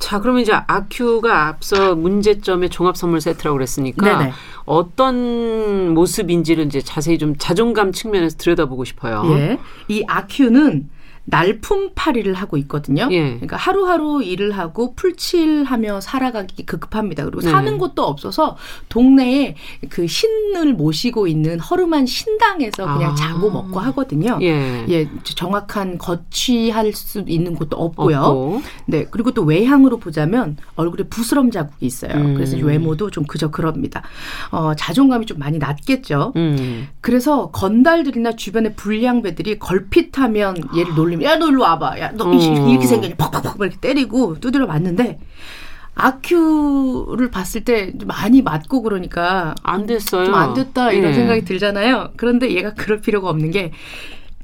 자, 그러면 이제 아큐가 앞서 문제점의 종합 선물 세트라고 그랬으니까 네네. 어떤 모습인지를 이제 자세히 좀 자존감 측면에서 들여다보고 싶어요. 예. 이 아큐는 날품팔이를 하고 있거든요. 예. 그러니까 하루하루 일을 하고 풀칠하며 살아가기 급급합니다. 그리고 네. 사는 곳도 없어서 동네에 그 신을 모시고 있는 허름한 신당에서 그냥 아. 자고 먹고 하거든요. 예. 예. 정확한 거취할 수 있는 곳도 없고요. 없고. 네. 그리고 또 외향으로 보자면 얼굴에 부스럼 자국이 있어요. 음. 그래서 외모도 좀 그저 그럽니다. 어, 자존감이 좀 많이 낮겠죠. 음. 그래서 건달들이나 주변의 불량배들이 걸핏하면 얘를 놀리면 야, 너 일로 와봐. 야, 너 어. 이렇게 생겼냐. 팍팍팍 이렇게 때리고 두드려 맞는데 아큐를 봤을 때 많이 맞고 그러니까 안 됐어요. 좀 안 됐다 이런 네. 생각이 들잖아요. 그런데 얘가 그럴 필요가 없는 게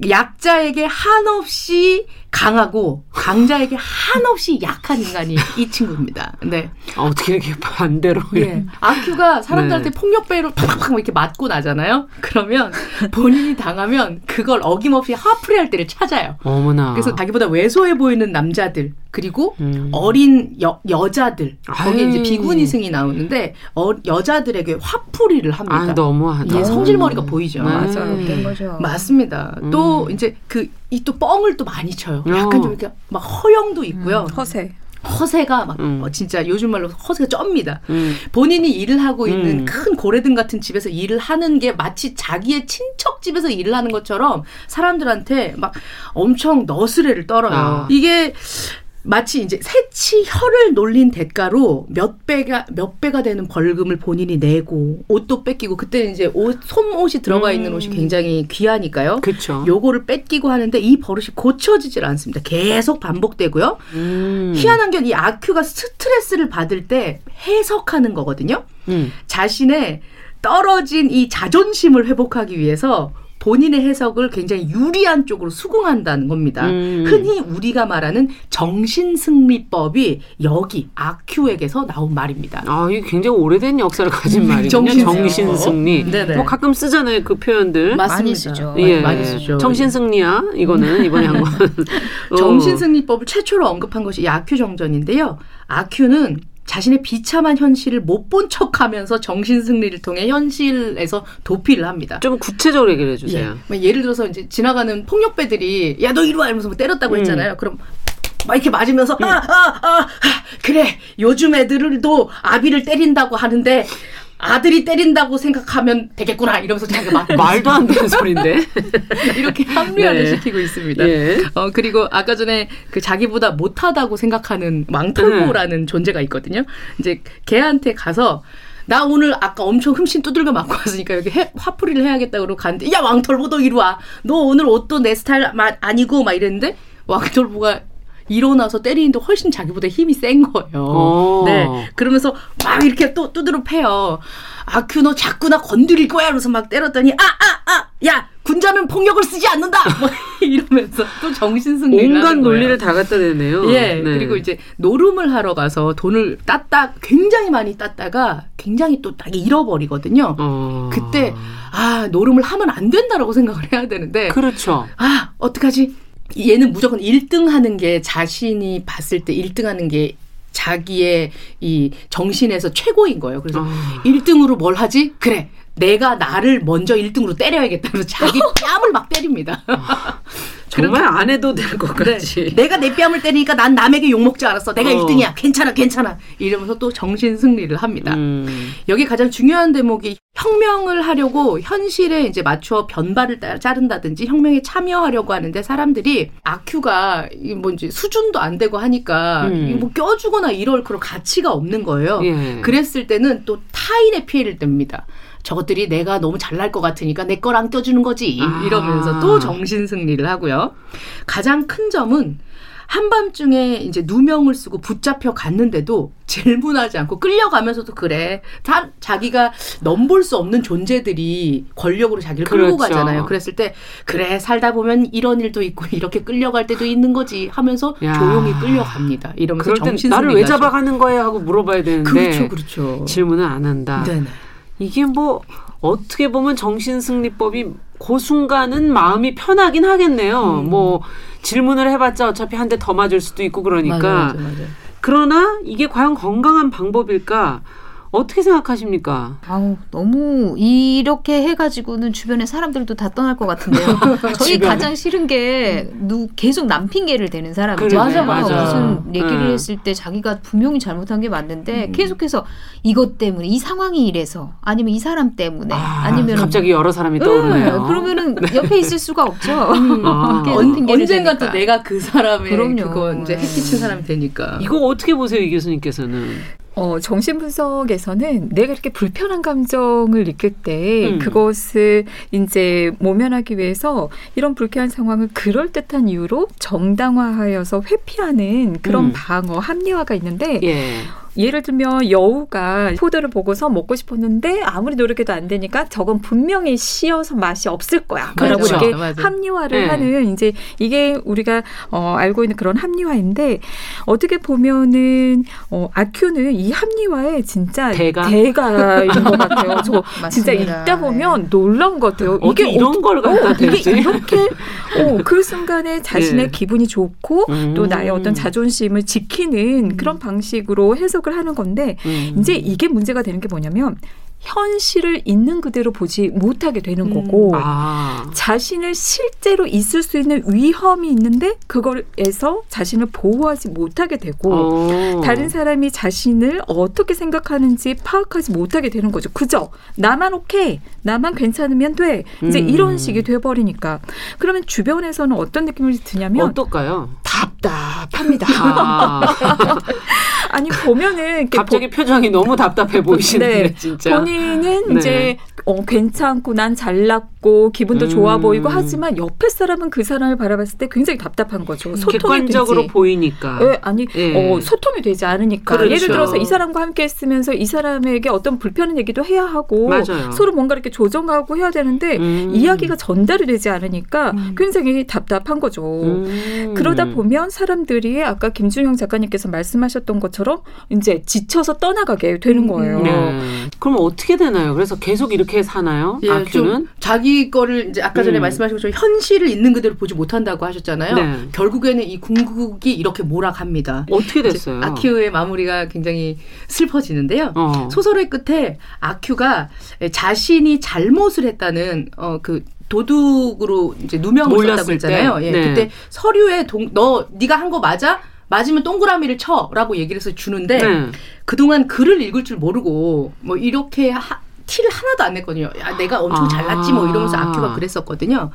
약자에게 한없이 강하고 강자에게 한없이 약한 인간이 이 친구입니다. 네. 아, 어떻게 이렇게 반대로. 예. 아큐가 사람들한테 네. 폭력배로 팍팍 이렇게 맞고 나잖아요. 그러면 본인이 당하면 그걸 어김없이 화풀이할 때를 찾아요. 어머나. 그래서 자기보다 왜소해 보이는 남자들 그리고 음. 어린 여, 여자들 거기에 이제 비구니승이 나오는데 어, 여자들에게 화풀이를 합니다. 아, 너무하다. 예, 성질머리가 보이죠. 네. 맞아요. 거죠. 맞습니다. 음. 또 이제 그이 또 뻥을 또 많이 쳐요. 약간 어. 좀 이렇게 막 허영도 있고요. 음, 허세. 허세가 막 음. 어, 진짜 요즘 말로 허세가 쩝니다. 음. 본인이 일을 하고 있는 음. 큰 고래등 같은 집에서 일을 하는 게 마치 자기의 친척 집에서 일을 하는 것처럼 사람들한테 막 엄청 너스레를 떨어요. 아. 이게 마치 이제 새치 혀를 놀린 대가로 몇 배가 몇 배가 되는 벌금을 본인이 내고 옷도 뺏기고 그때는 이제 옷 솜옷이 들어가 있는 옷이 음. 굉장히 귀하니까요. 그렇죠. 요거를 뺏기고 하는데 이 버릇이 고쳐지질 않습니다. 계속 반복되고요. 음. 희한한 게 이 아큐가 스트레스를 받을 때 해석하는 거거든요. 음. 자신의 떨어진 이 자존심을 회복하기 위해서 본인의 해석을 굉장히 유리한 쪽으로 수긍한다는 겁니다. 음. 흔히 우리가 말하는 정신승리법이 여기 아큐에게서 나온 말입니다. 아, 이게 굉장히 오래된 역사를 가진 음, 말이군요. 정신승리. 네네. 뭐 가끔 쓰잖아요, 그 표현들. 맞습니다. 많이 쓰죠. 예. 많이 쓰죠. 정신승리야. 이거는 이번에 한 건. 어. 정신승리법을 최초로 언급한 것이 이 아큐 정전인데요. 아큐는 자신의 비참한 현실을 못 본 척하면서 정신 승리를 통해 현실에서 도피를 합니다. 좀 구체적으로 얘기를 해주세요. 예. 뭐 예를 들어서 이제 지나가는 폭력배들이 야 너 이리 와 이러면서 뭐 때렸다고 음. 했잖아요. 그럼 막 이렇게 맞으면서 음. 아, 아, 아, 아, 그래 요즘 애들도 아비를 때린다고 하는데 아들이 때린다고 생각하면 되겠구나 이러면서 자기가 막 말도 안 되는 소리인데 이렇게 합리화를 네. 시키고 있습니다. 예. 어 그리고 아까 전에 그 자기보다 못하다고 생각하는 왕털보라는 음. 존재가 있거든요. 이제 걔한테 가서 나 오늘 아까 엄청 흠씬 두들겨 맞고 왔으니까 여기 해, 화풀이를 해야겠다 그러고 갔는데 야 왕털보 너 이리 와. 너 오늘 옷도 내 스타일 아니고 막 이랬는데 왕털보가 일어나서 때리는데 훨씬 자기보다 힘이 센 거예요. 오. 어. 네. 그러면서 막 이렇게 또 두드려 패요. 아큐 너 자꾸 나 건드릴 거야. 그래서 막 때렸더니 아 아 아 야 군자는 폭력을 쓰지 않는다. 뭐 이러면서 또 정신승리 온갖 논리를 다 갖다 대네요. 예. 네. 그리고 이제 노름을 하러 가서 돈을 땄다 굉장히 많이 땄다가 굉장히 또 딱 잃어버리거든요. 어. 그때 아 노름을 하면 안 된다라고 생각을 해야 되는데 그렇죠. 아 어떡하지? 얘는 무조건 1등 하는 게 자신이 봤을 때 1등 하는 게 자기의 이 정신에서 최고인 거예요. 그래서 아. 1등으로 뭘 하지? 그래. 내가 나를 먼저 1등으로 때려야겠다면서 자기 뺨을 막 때립니다. 정말 안 해도 될것 같지. 네. 내가 내 뺨을 때리니까 난 남에게 욕 먹지 않았어. 내가 어. 1등이야. 괜찮아, 괜찮아. 이러면서 또 정신 승리를 합니다. 음. 여기 가장 중요한 대목이 혁명을 하려고 현실에 이제 맞춰 변발을 자른다든지 혁명에 참여하려고 하는데 사람들이 아큐가 뭔지 수준도 안 되고 하니까 음. 뭐 껴주거나 이럴 그런 가치가 없는 거예요. 예. 그랬을 때는 또 타인의 피해를 듭니다. 저것들이 내가 너무 잘날 것 같으니까 내 거랑 껴주는 거지. 아. 이러면서 또 정신 승리를 하고요. 가장 큰 점은 한밤중에 이제 누명을 쓰고 붙잡혀 갔는데도 질문하지 않고 끌려가면서도 그래. 다 자기가 넘볼 수 없는 존재들이 권력으로 자기를 끌고 그렇죠. 가잖아요. 그랬을 때 그래 살다 보면 이런 일도 있고 이렇게 끌려갈 때도 있는 거지 하면서 야. 조용히 끌려갑니다. 이러면서 정신 나를 왜 잡아가는 거야 하고 물어봐야 되는데 그렇죠, 그렇죠. 질문을 안 한다. 네네. 이게 뭐 어떻게 보면 정신승리법이 그 순간은 마음이 편하긴 하겠네요. 음. 뭐 질문을 해봤자 어차피 한 대 더 맞을 수도 있고 그러니까. 맞아, 맞아, 맞아. 그러나 이게 과연 건강한 방법일까? 어떻게 생각하십니까? 아우 너무 이렇게 해가지고는 주변에 사람들도 다 떠날 것 같은데요. 저희 가장 싫은 게 누, 계속 남 핑계를 대는 사람이죠. 맞아, 맞아. 무슨 얘기를 응. 했을 때 자기가 분명히 잘못한 게 맞는데 음. 계속해서 이것 때문에 이 상황이 이래서 아니면 이 사람 때문에 아, 니면 갑자기 여러 사람이 떠오르네요. 응, 그러면은 옆에 있을 수가 없죠. 음. 아. 언젠가 또 내가 그 사람의 그럼요. 그거 이제 해끼친 사람이 되니까. 이거 어떻게 보세요, 이 교수님께서는? 어, 정신분석에서는 내가 이렇게 불편한 감정을 느낄 때 음. 그것을 이제 모면하기 위해서 이런 불쾌한 상황을 그럴듯한 이유로 정당화하여서 회피하는 그런 음. 방어, 합리화가 있는데 예. 예를 들면 여우가 포도를 보고서 먹고 싶었는데 아무리 노력해도 안 되니까 저건 분명히 씌어서 맛이 없을 거야. 그렇죠. 라고 이렇게 맞아. 합리화를 네. 하는 이제 이게 우리가 어, 알고 있는 그런 합리화인데 어떻게 보면은 어, 아큐는 이 합리화에 진짜 대가 대가인 것 같아요. 저 진짜 읽다 보면 네. 놀라운 것 같아요. 이게 이런 어, 걸 갖다 어, 이게 이렇게 어, 그 순간에 자신의 네. 기분이 좋고 음. 또 나의 어떤 자존심을 지키는 음. 그런 방식으로 해석 해석을 하는 건데 음. 이제 이게 문제가 되는 게 뭐냐면 현실을 있는 그대로 보지 못하게 되는 음. 거고 아. 자신을 실제로 있을 수 있는 위험이 있는데 그걸에서 자신을 보호하지 못하게 되고 오. 어. 다른 사람이 자신을 어떻게 생각하는지 파악하지 못하게 되는 거죠. 그죠? 나만 오케이, 나만 괜찮으면 돼. 이제 음. 이런 식이 돼버리니까 그러면 주변에서는 어떤 느낌이 드냐면 어떨까요? 답답합니다. 아. 아니 보면은 갑자기 보, 표정이 너무 답답해 보이시는데 네, 진짜 본인은 네. 이제 어, 괜찮고 난 잘났고 기분도 음. 좋아 보이고 하지만 옆에 사람은 그 사람을 바라봤을 때 굉장히 답답한 거죠. 소통이 객관적으로 되지. 보이니까. 네, 아니 네. 어, 소통이 되지 않으니까. 그렇죠. 예를 들어서 이 사람과 함께 있으면서 이 사람에게 어떤 불편한 얘기도 해야 하고 맞아요. 서로 뭔가 이렇게 조정하고 해야 되는데 음. 이야기가 전달이 되지 않으니까 음. 굉장히 답답한 거죠. 음. 그러다 보면 사람들이 아까 김준영 작가님께서 말씀하셨던 것처럼 이제 지쳐서 떠나가게 되는 음. 거예요. 네. 그럼 어떻게 되나요? 그래서 계속 이렇게 어떻게 사나요? 예, 아큐는 자기 거를 이제 아까 전에 음. 말씀하신 것처럼 현실을 있는 그대로 보지 못한다고 하셨잖아요. 네. 결국에는 이 궁극이 이렇게 몰아갑니다. 어떻게 됐어요? 아큐의 마무리가 굉장히 슬퍼지는데요. 어. 소설의 끝에 아큐가 자신이 잘못을 했다는 어, 그 도둑으로 이제 누명을 썼다고 했잖아요. 예, 네. 그때 서류에 동, 너 네가 한 거 맞아? 맞으면 동그라미를 쳐라고 얘기를 해서 주는데 네. 그동안 글을 읽을 줄 모르고 뭐 이렇게 하, 티를 하나도 안 냈거든요. 야, 내가 엄청 아. 잘났지 뭐 이러면서 아큐가 그랬었거든요.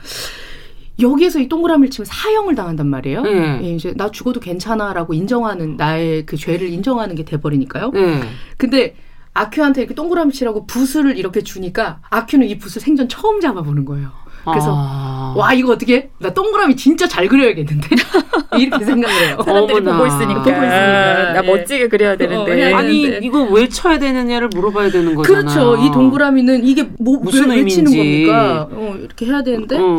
여기에서 이 동그라미를 치면 사형을 당한단 말이에요. 네. 예, 이제 나 죽어도 괜찮아라고 인정하는 나의 그 죄를 인정하는 게 돼버리니까요. 네. 근데 아큐한테 이렇게 동그라미 치라고 붓을 이렇게 주니까 아큐는 이 붓을 생전 처음 잡아보는 거예요. 그래서 아. 와 이거 어떻게 나 동그라미 진짜 잘 그려야겠는데 이렇게 생각을 해요. 사람들이 어머나. 보고 있으니까. 보고 있으니까. 나 네. 멋지게 그려야 되는데. 어, 아니 이거 왜 쳐야 되느냐를 물어봐야 되는 거잖아요. 그렇죠. 이 동그라미는 이게 뭐 무슨 왜, 의미인지. 왜 치는 겁니까? 어, 이렇게 해야 되는데. 어.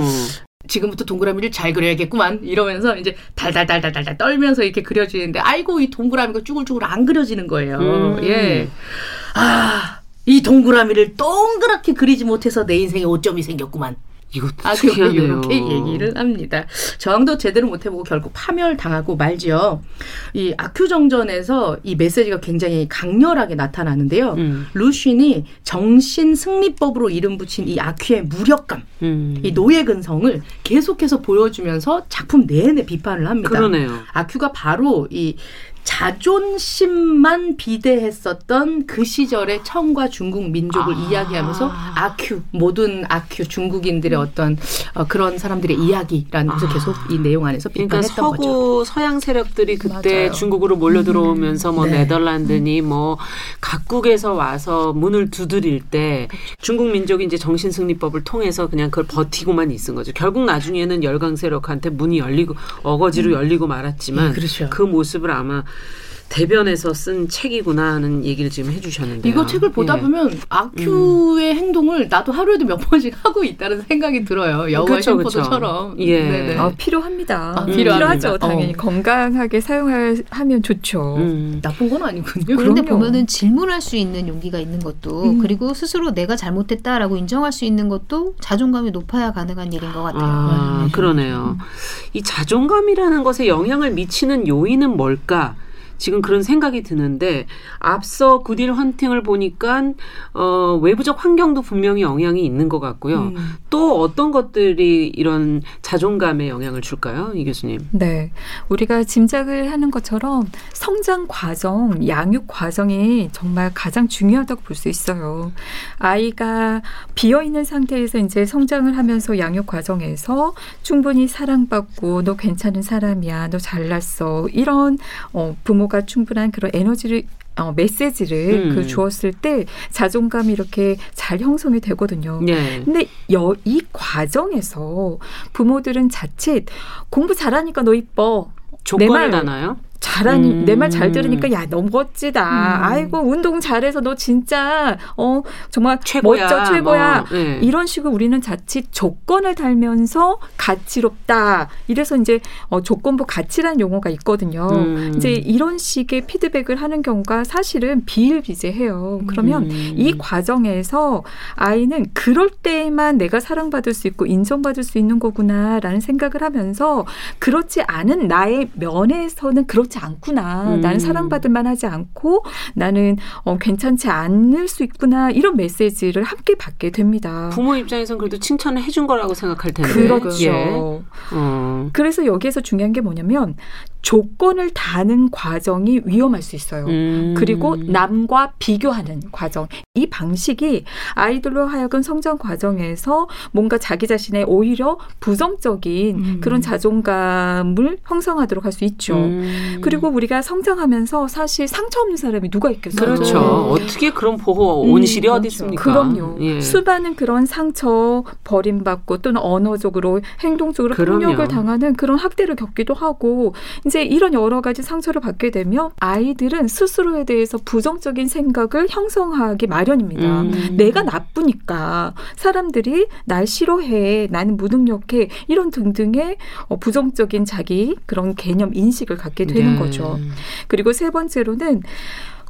지금부터 동그라미를 잘 그려야겠구만 이러면서 이제 달달달달달달 떨면서 이렇게 그려지는데 아이고 이 동그라미가 쭈글쭈글 안 그려지는 거예요. 음. 예. 아, 이 동그라미를 동그랗게 그리지 못해서 내 인생에 오점이 생겼구만. 이것도 아, 특이하네요. 이렇게 얘기를 합니다. 저항도 제대로 못 해보고 결국 파멸 당하고 말지요. 이 아큐정전에서 이 메시지가 굉장히 강렬하게 나타나는데요. 음. 루쉰이 정신 승리법으로 이름 붙인 이 아큐의 무력감, 음. 이 노예 근성을 계속해서 보여주면서 작품 내내 비판을 합니다. 그러네요. 아큐가 바로 이 자존심만 비대했었던 그 시절의 청과 중국 민족을 아. 이야기하면서 아큐 모든 아큐 중국인들의 어떤 어, 그런 사람들의 이야기라는 것을 아. 계속 이 내용 안에서 비판했던 그러니까 서구 거죠. 서양 세력들이 그때 맞아요. 중국으로 몰려 들어오면서 음. 뭐 네. 네덜란드니 뭐 각국에서 와서 문을 두드릴 때 그렇죠. 중국 민족이 이제 정신 승리법을 통해서 그냥 그걸 버티고만 있은 거죠. 결국 나중에는 열강 세력한테 문이 열리고 어거지로 음. 열리고 말았지만 네, 그렇죠. 그 모습을 아마 대변에서 쓴 책이구나 하는 얘기를 지금 해주셨는데 이거 책을 보다 예. 보면 아큐의 음. 행동을 나도 하루에도 몇 번씩 하고 있다는 생각이 들어요. 여우와 그렇죠, 챔포도처럼. 예. 어, 필요합니다. 아, 필요하죠. 당연히 어. 건강하게 사용하면 좋죠. 음. 나쁜 건 아니군요. 그런데 그럼요. 보면은 질문할 수 있는 용기가 있는 것도 음. 그리고 스스로 내가 잘못했다라고 인정할 수 있는 것도 자존감이 높아야 가능한 일인 것 같아요. 아, 그러네요. 이 자존감이라는 것에 영향을 미치는 요인은 뭘까? 지금 그런 생각이 드는데 앞서 구딜 헌팅을 보니까 어, 외부적 환경도 분명히 영향이 있는 것 같고요. 음. 또 어떤 것들이 이런 자존감에 영향을 줄까요, 이 교수님? 네, 우리가 짐작을 하는 것처럼 성장 과정, 양육 과정이 정말 가장 중요하다고 볼 수 있어요. 아이가 비어 있는 상태에서 이제 성장을 하면서 양육 과정에서 충분히 사랑받고 너 괜찮은 사람이야, 너 잘났어 이런 어, 부모가 부모가 충분한 그런 에너지를 어, 메시지를 음. 그 주었을 때 자존감이 이렇게 잘 형성이 되거든요. 네. 근데 여, 이 과정에서 부모들은 자칫 공부 잘하니까 너 이뻐. 조건을 다나요? 잘하니 음. 내말 잘 들으니까 야 너무 멋지다. 음. 아이고 운동 잘해서 너 진짜 어 정말 최고야, 멋져 최고야. 뭐, 네. 이런 식으로 우리는 자칫 조건을 달면서 가치롭다. 이래서 이제 어 조건부 가치라는 용어가 있거든요. 음. 이제 이런 식의 피드백을 하는 경우가 사실은 비일비재해요. 그러면 음. 이 과정에서 아이는 그럴 때만 내가 사랑받을 수 있고 인정받을 수 있는 거구나라는 생각을 하면서 그렇지 않은 나의 면에서는 그렇지 그렇지 않구나. 음. 나는 사랑받을 만하지 않고 나는 어, 괜찮지 않을 수 있구나. 이런 메시지를 함께 받게 됩니다. 부모 입장에선 그래도 칭찬을 해준 거라고 생각할 텐데. 그렇죠. 예. 어. 그래서 여기에서 중요한 게 뭐냐면 조건을 다는 과정이 위험할 수 있어요. 음. 그리고 남과 비교하는 과정. 이 방식이 아이들로 하여금 성장 과정에서 뭔가 자기 자신의 오히려 부정적인 음. 그런 자존감을 형성하도록 할 수 있죠. 음. 그리고 우리가 성장하면서 사실 상처 없는 사람이 누가 있겠어요? 그렇죠. 어떻게 그런 보호 온실이 음, 어디 있습니까? 그럼요. 예. 수많은 그런 상처 버림받고 또는 언어적으로 행동적으로 폭력을 당하는 그런 학대를 겪기도 하고 이제 이런 여러 가지 상처를 받게 되면 아이들은 스스로에 대해서 부정적인 생각을 형성하기 마련입니다. 음. 내가 나쁘니까 사람들이 날 싫어해, 나는 무능력해 이런 등등의 어, 부정적인 자기 그런 개념 인식을 갖게 되는 네. 거죠. 그리고 세 번째로는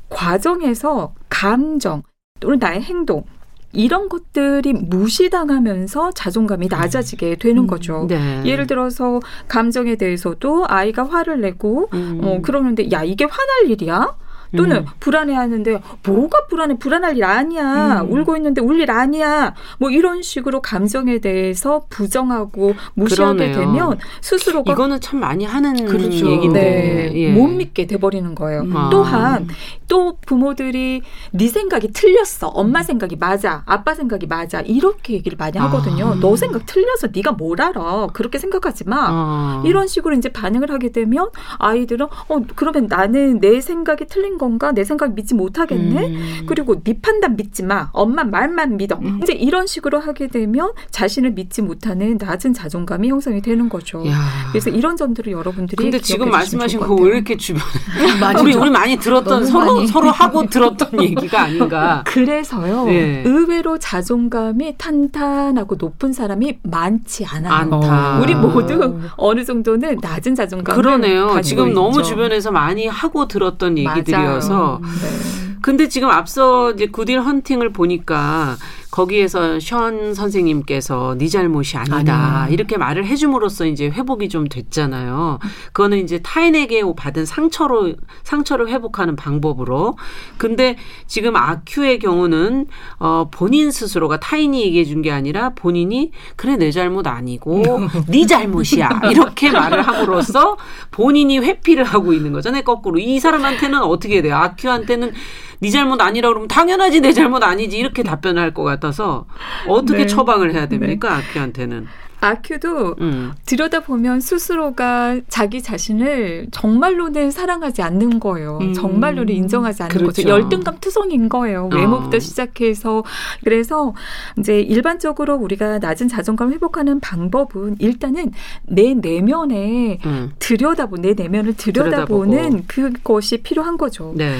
과정에서 감정 또는 나의 행동 이런 것들이 무시당하면서 자존감이 낮아지게 되는 음. 거죠. 네. 예를 들어서 감정에 대해서도 아이가 화를 내고 음. 어 그러는데 야 이게 화날 일이야? 또는 음. 불안해하는데 뭐가 불안해 불안할 일 아니야 음. 울고 있는데 울 일 아니야 뭐 이런 식으로 감정에 대해서 부정하고 무시하게 그러네요. 되면 스스로가 이거는 참 많이 하는 그렇죠. 얘기인데 네. 예. 못 믿게 돼버리는 거예요. 음. 또한 또 부모들이 네 생각이 틀렸어 엄마 생각이 맞아 아빠 생각이 맞아 이렇게 얘기를 많이 하거든요. 아. 너 생각 틀려서 네가 뭘 알아 그렇게 생각하지 마 아. 이런 식으로 이제 반응을 하게 되면 아이들은 어 그러면 나는 내 생각이 틀린 건가? 내 생각 믿지 못하겠네? 음. 그리고 네 판단 믿지 마. 엄마 말만 믿어. 음. 이제 이런 식으로 하게 되면 자신을 믿지 못하는 낮은 자존감이 형성이 되는 거죠. 야. 그래서 이런 점들을 여러분들이 근데 지금 말씀하신 거 왜 이렇게 주변에 우리 우리 많이 들었던 서로 많이. 서로 하고 들었던 얘기가 아닌가. 그래서요. 네. 의외로 자존감이 탄탄하고 높은 사람이 많지 않아요. 않다. 우리 모두 어느 정도는 낮은 자존감을 그러네요. 지금 있죠. 너무 주변에서 많이 하고 들었던 얘기들이요. 거여서. 음, 네. 근데 지금 앞서 이제 구딜 헌팅을 보니까 거기에서 션 선생님께서 네 잘못이 아니다 아니야. 이렇게 말을 해줌으로써 이제 회복이 좀 됐잖아요. 그거는 이제 타인에게 받은 상처로 상처를 회복하는 방법으로. 근데 지금 아큐의 경우는 어 본인 스스로가 타인이 얘기해 준 게 아니라 본인이 그래 내 잘못 아니고 네 잘못이야 이렇게 말을 함으로써 본인이 회피를 하고 있는 거잖아요. 거꾸로 이 사람한테는 어떻게 돼요? 아큐한테는 네 잘못 아니라 그러면 당연하지 내 잘못 아니지 이렇게 답변을 할 것 같아서 어떻게 네. 처방을 해야 됩니까 네. 아큐한테는? 아큐도 음. 들여다보면 스스로가 자기 자신을 정말로는 사랑하지 않는 거예요. 음. 정말로는 인정하지 않는 그렇죠. 거죠. 열등감 투성인 거예요. 어. 외모부터 어. 시작해서 그래서 이제 일반적으로 우리가 낮은 자존감 회복하는 방법은 일단은 내 내면에 음. 들여다보 내 내면을 들여다보는 들여다보고. 그것이 필요한 거죠. 네.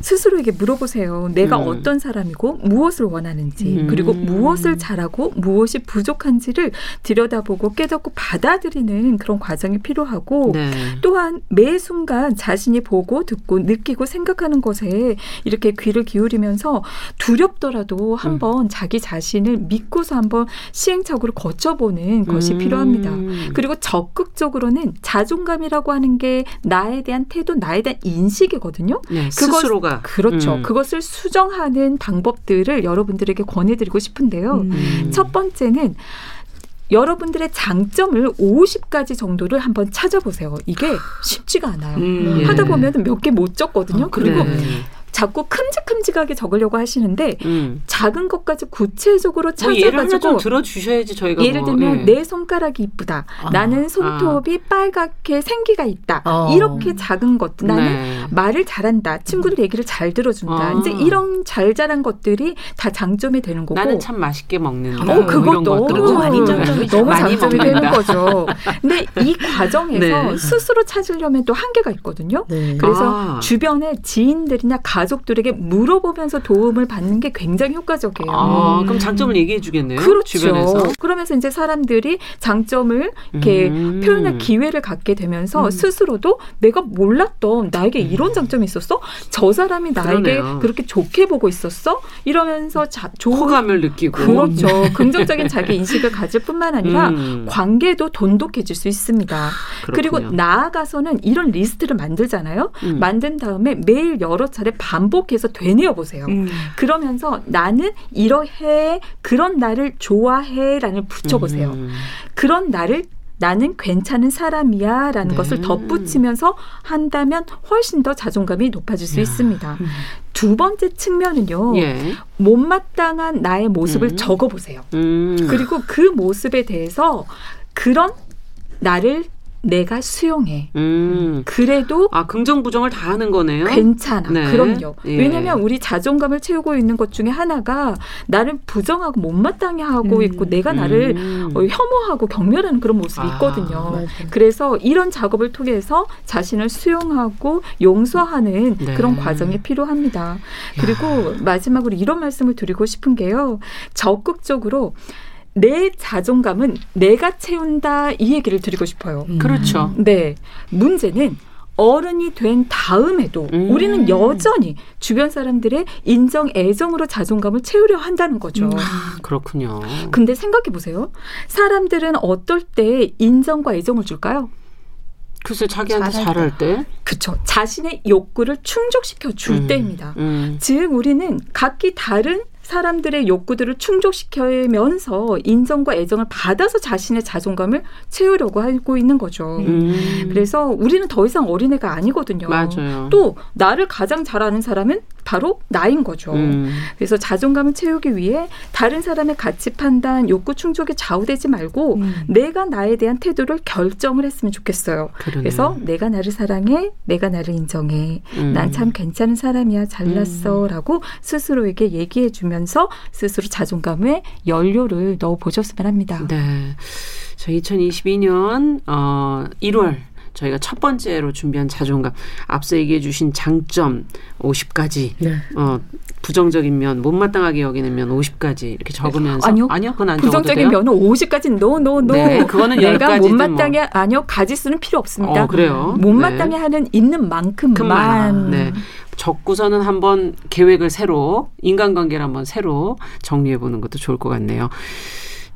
스스로에게 물어보세요. 내가 음. 어떤 사람이고 무엇을 원하는지 음. 그리고 무엇을 잘하고 무엇이 부족한지를 들여 들여다보고 깨닫고 받아들이는 그런 과정이 필요하고 네. 또한 매 순간 자신이 보고 듣고 느끼고 생각하는 것에 이렇게 귀를 기울이면서 두렵더라도 한번 음. 자기 자신을 믿고서 한번 시행착오를 거쳐보는 것이 음. 필요합니다. 그리고 적극적으로는 자존감이라고 하는 게 나에 대한 태도, 나에 대한 인식이거든요. 네, 그것, 스스로가 그렇죠. 음. 그것을 수정하는 방법들을 여러분들에게 권해드리고 싶은데요. 음. 첫 번째는 여러분들의 장점을 50가지 정도를 한번 찾아보세요. 이게 쉽지가 않아요. 음, 예. 하다 보면 몇 개 못 적거든요. 아, 그리고 자꾸 큼직큼직하게 적으려고 하시는데 음. 작은 것까지 구체적으로 찾아가지고 뭐 예를 좀 들어주셔야지 저희가 예를 뭐, 들면 예. 내 손가락이 이쁘다 아. 나는 손톱이 아. 빨갛게 생기가 있다 어. 이렇게 작은 것 나는 네. 말을 잘한다 친구들 얘기를 잘 들어준다 어. 이제 이런 잘 자란 것들이 다 장점이 되는 거고 나는 참 맛있게 먹는다 어 그것 너무 많이 장점이 너무 장점이 되는 거죠 근데 이 과정에서 네. 스스로 찾으려면 또 한계가 있거든요 네. 그래서 아. 주변에 지인들이나 가족 가족들에게 물어보면서 도움을 받는 게 굉장히 효과적이에요. 아, 그럼 장점을 얘기해 주겠네요. 그렇죠. 주변에서. 그러면서 이제 사람들이 장점을 이렇게 음. 표현할 기회를 갖게 되면서 음. 스스로도 내가 몰랐던 나에게 음. 이런 장점이 있었어? 저 사람이 나에게 그러네요. 그렇게 좋게 보고 있었어? 이러면서 자, 좋은 호감을 느끼고 그렇죠. 긍정적인 자기 인식을 가질 뿐만 아니라 음. 관계도 돈독해질 수 있습니다. 그렇군요. 그리고 나아가서는 이런 리스트를 만들잖아요. 음. 만든 다음에 매일 여러 차례 반 복해서 되뇌어 보세요. 음. 그러면서 나는 이러해 그런 나를 좋아해라는 붙여보세요. 음. 그런 나를 나는 괜찮은 사람이야 라는 네. 것을 덧붙이면서 한다면 훨씬 더 자존감이 높아질 수 야. 있습니다. 음. 두 번째 측면은요. 예. 못마땅한 나의 모습을 음. 적어보세요. 음. 그리고 그 모습에 대해서 그런 나를 내가 수용해. 음. 그래도 아 긍정 부정을 다 하는 거네요. 괜찮아. 네. 그럼요. 예. 왜냐하면 우리 자존감을 채우고 있는 것 중에 하나가 나를 부정하고 못마땅해 하고 음. 있고 내가 나를 음. 어, 혐오하고 경멸하는 그런 모습이 아, 있거든요. 맞아. 그래서 이런 작업을 통해서 자신을 수용하고 용서하는 네. 그런 과정이 필요합니다. 그리고 야. 마지막으로 이런 말씀을 드리고 싶은 게요. 적극적으로 내 자존감은 내가 채운다 이 얘기를 드리고 싶어요. 음. 그렇죠. 네. 문제는 어른이 된 다음에도 음. 우리는 여전히 주변 사람들의 인정, 애정으로 자존감을 채우려 한다는 거죠. 음. 아, 그렇군요. 근데 생각해 보세요. 사람들은 어떨 때 인정과 애정을 줄까요? 글쎄 자기한테 잘할 때. 그쵸. 자신의 욕구를 충족시켜 줄 음. 때입니다. 음. 즉 우리는 각기 다른 사람들의 욕구들을 충족시키면서 인정과 애정을 받아서 자신의 자존감을 채우려고 하고 있는 거죠. 음. 그래서 우리는 더 이상 어린애가 아니거든요. 맞아요. 또 나를 가장 잘 아는 사람은 바로 나인 거죠. 음. 그래서 자존감을 채우기 위해 다른 사람의 가치 판단, 욕구 충족에 좌우되지 말고 음. 내가 나에 대한 태도를 결정을 했으면 좋겠어요. 그러네. 그래서 내가 나를 사랑해, 내가 나를 인정해, 음. 난참 괜찮은 사람이야, 잘났어라고 음. 스스로에게 얘기해 주면 하면서 스스로 자존감에 연료를 넣어 보셨으면 합니다. 네. 저 2022년 어 1월 저희가 첫 번째로 준비한 자존감 앞서 얘기해 주신 장점 50가지 네. 어 부정적인 면 못마땅하게 여기는 면 50가지 이렇게 적으면서 아니요 아니요 그건 안 부정적인 면은 50까지 노노노 네, 그거는 내가 못마땅해 뭐. 아니요 가지수는 필요 없습니다. 어, 그래요. 못마땅해 네. 하는 있는 만큼만 네. 적고서는 한번 계획을 새로 인간관계를 한번 새로 정리해 보는 것도 좋을 것 같네요.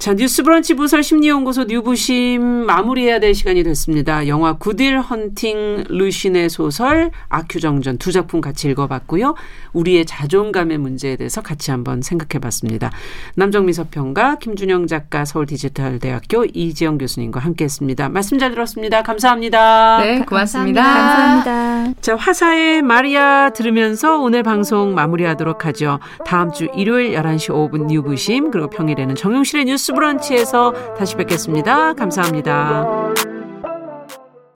자, 뉴스브런치 부설 심리연구소 뉴부심 마무리해야 될 시간이 됐습니다. 영화 구딜 헌팅 루신의 소설 아큐정전 두 작품 같이 읽어봤고요. 우리의 자존감의 문제에 대해서 같이 한번 생각해봤습니다. 남정미 서평가, 김준영 작가, 서울디지털대학교 이지영 교수님과 함께했습니다. 말씀 잘 들었습니다. 감사합니다. 네, 고맙습니다. 감사합니다. 감사합니다. 자, 화사의 마리아 들으면서 오늘 방송 마무리하도록 하죠. 다음 주 일요일 11시 5분 뉴부심 그리고 평일에는 정용실의 뉴스 브런치에서 다시 뵙겠습니다. 감사합니다.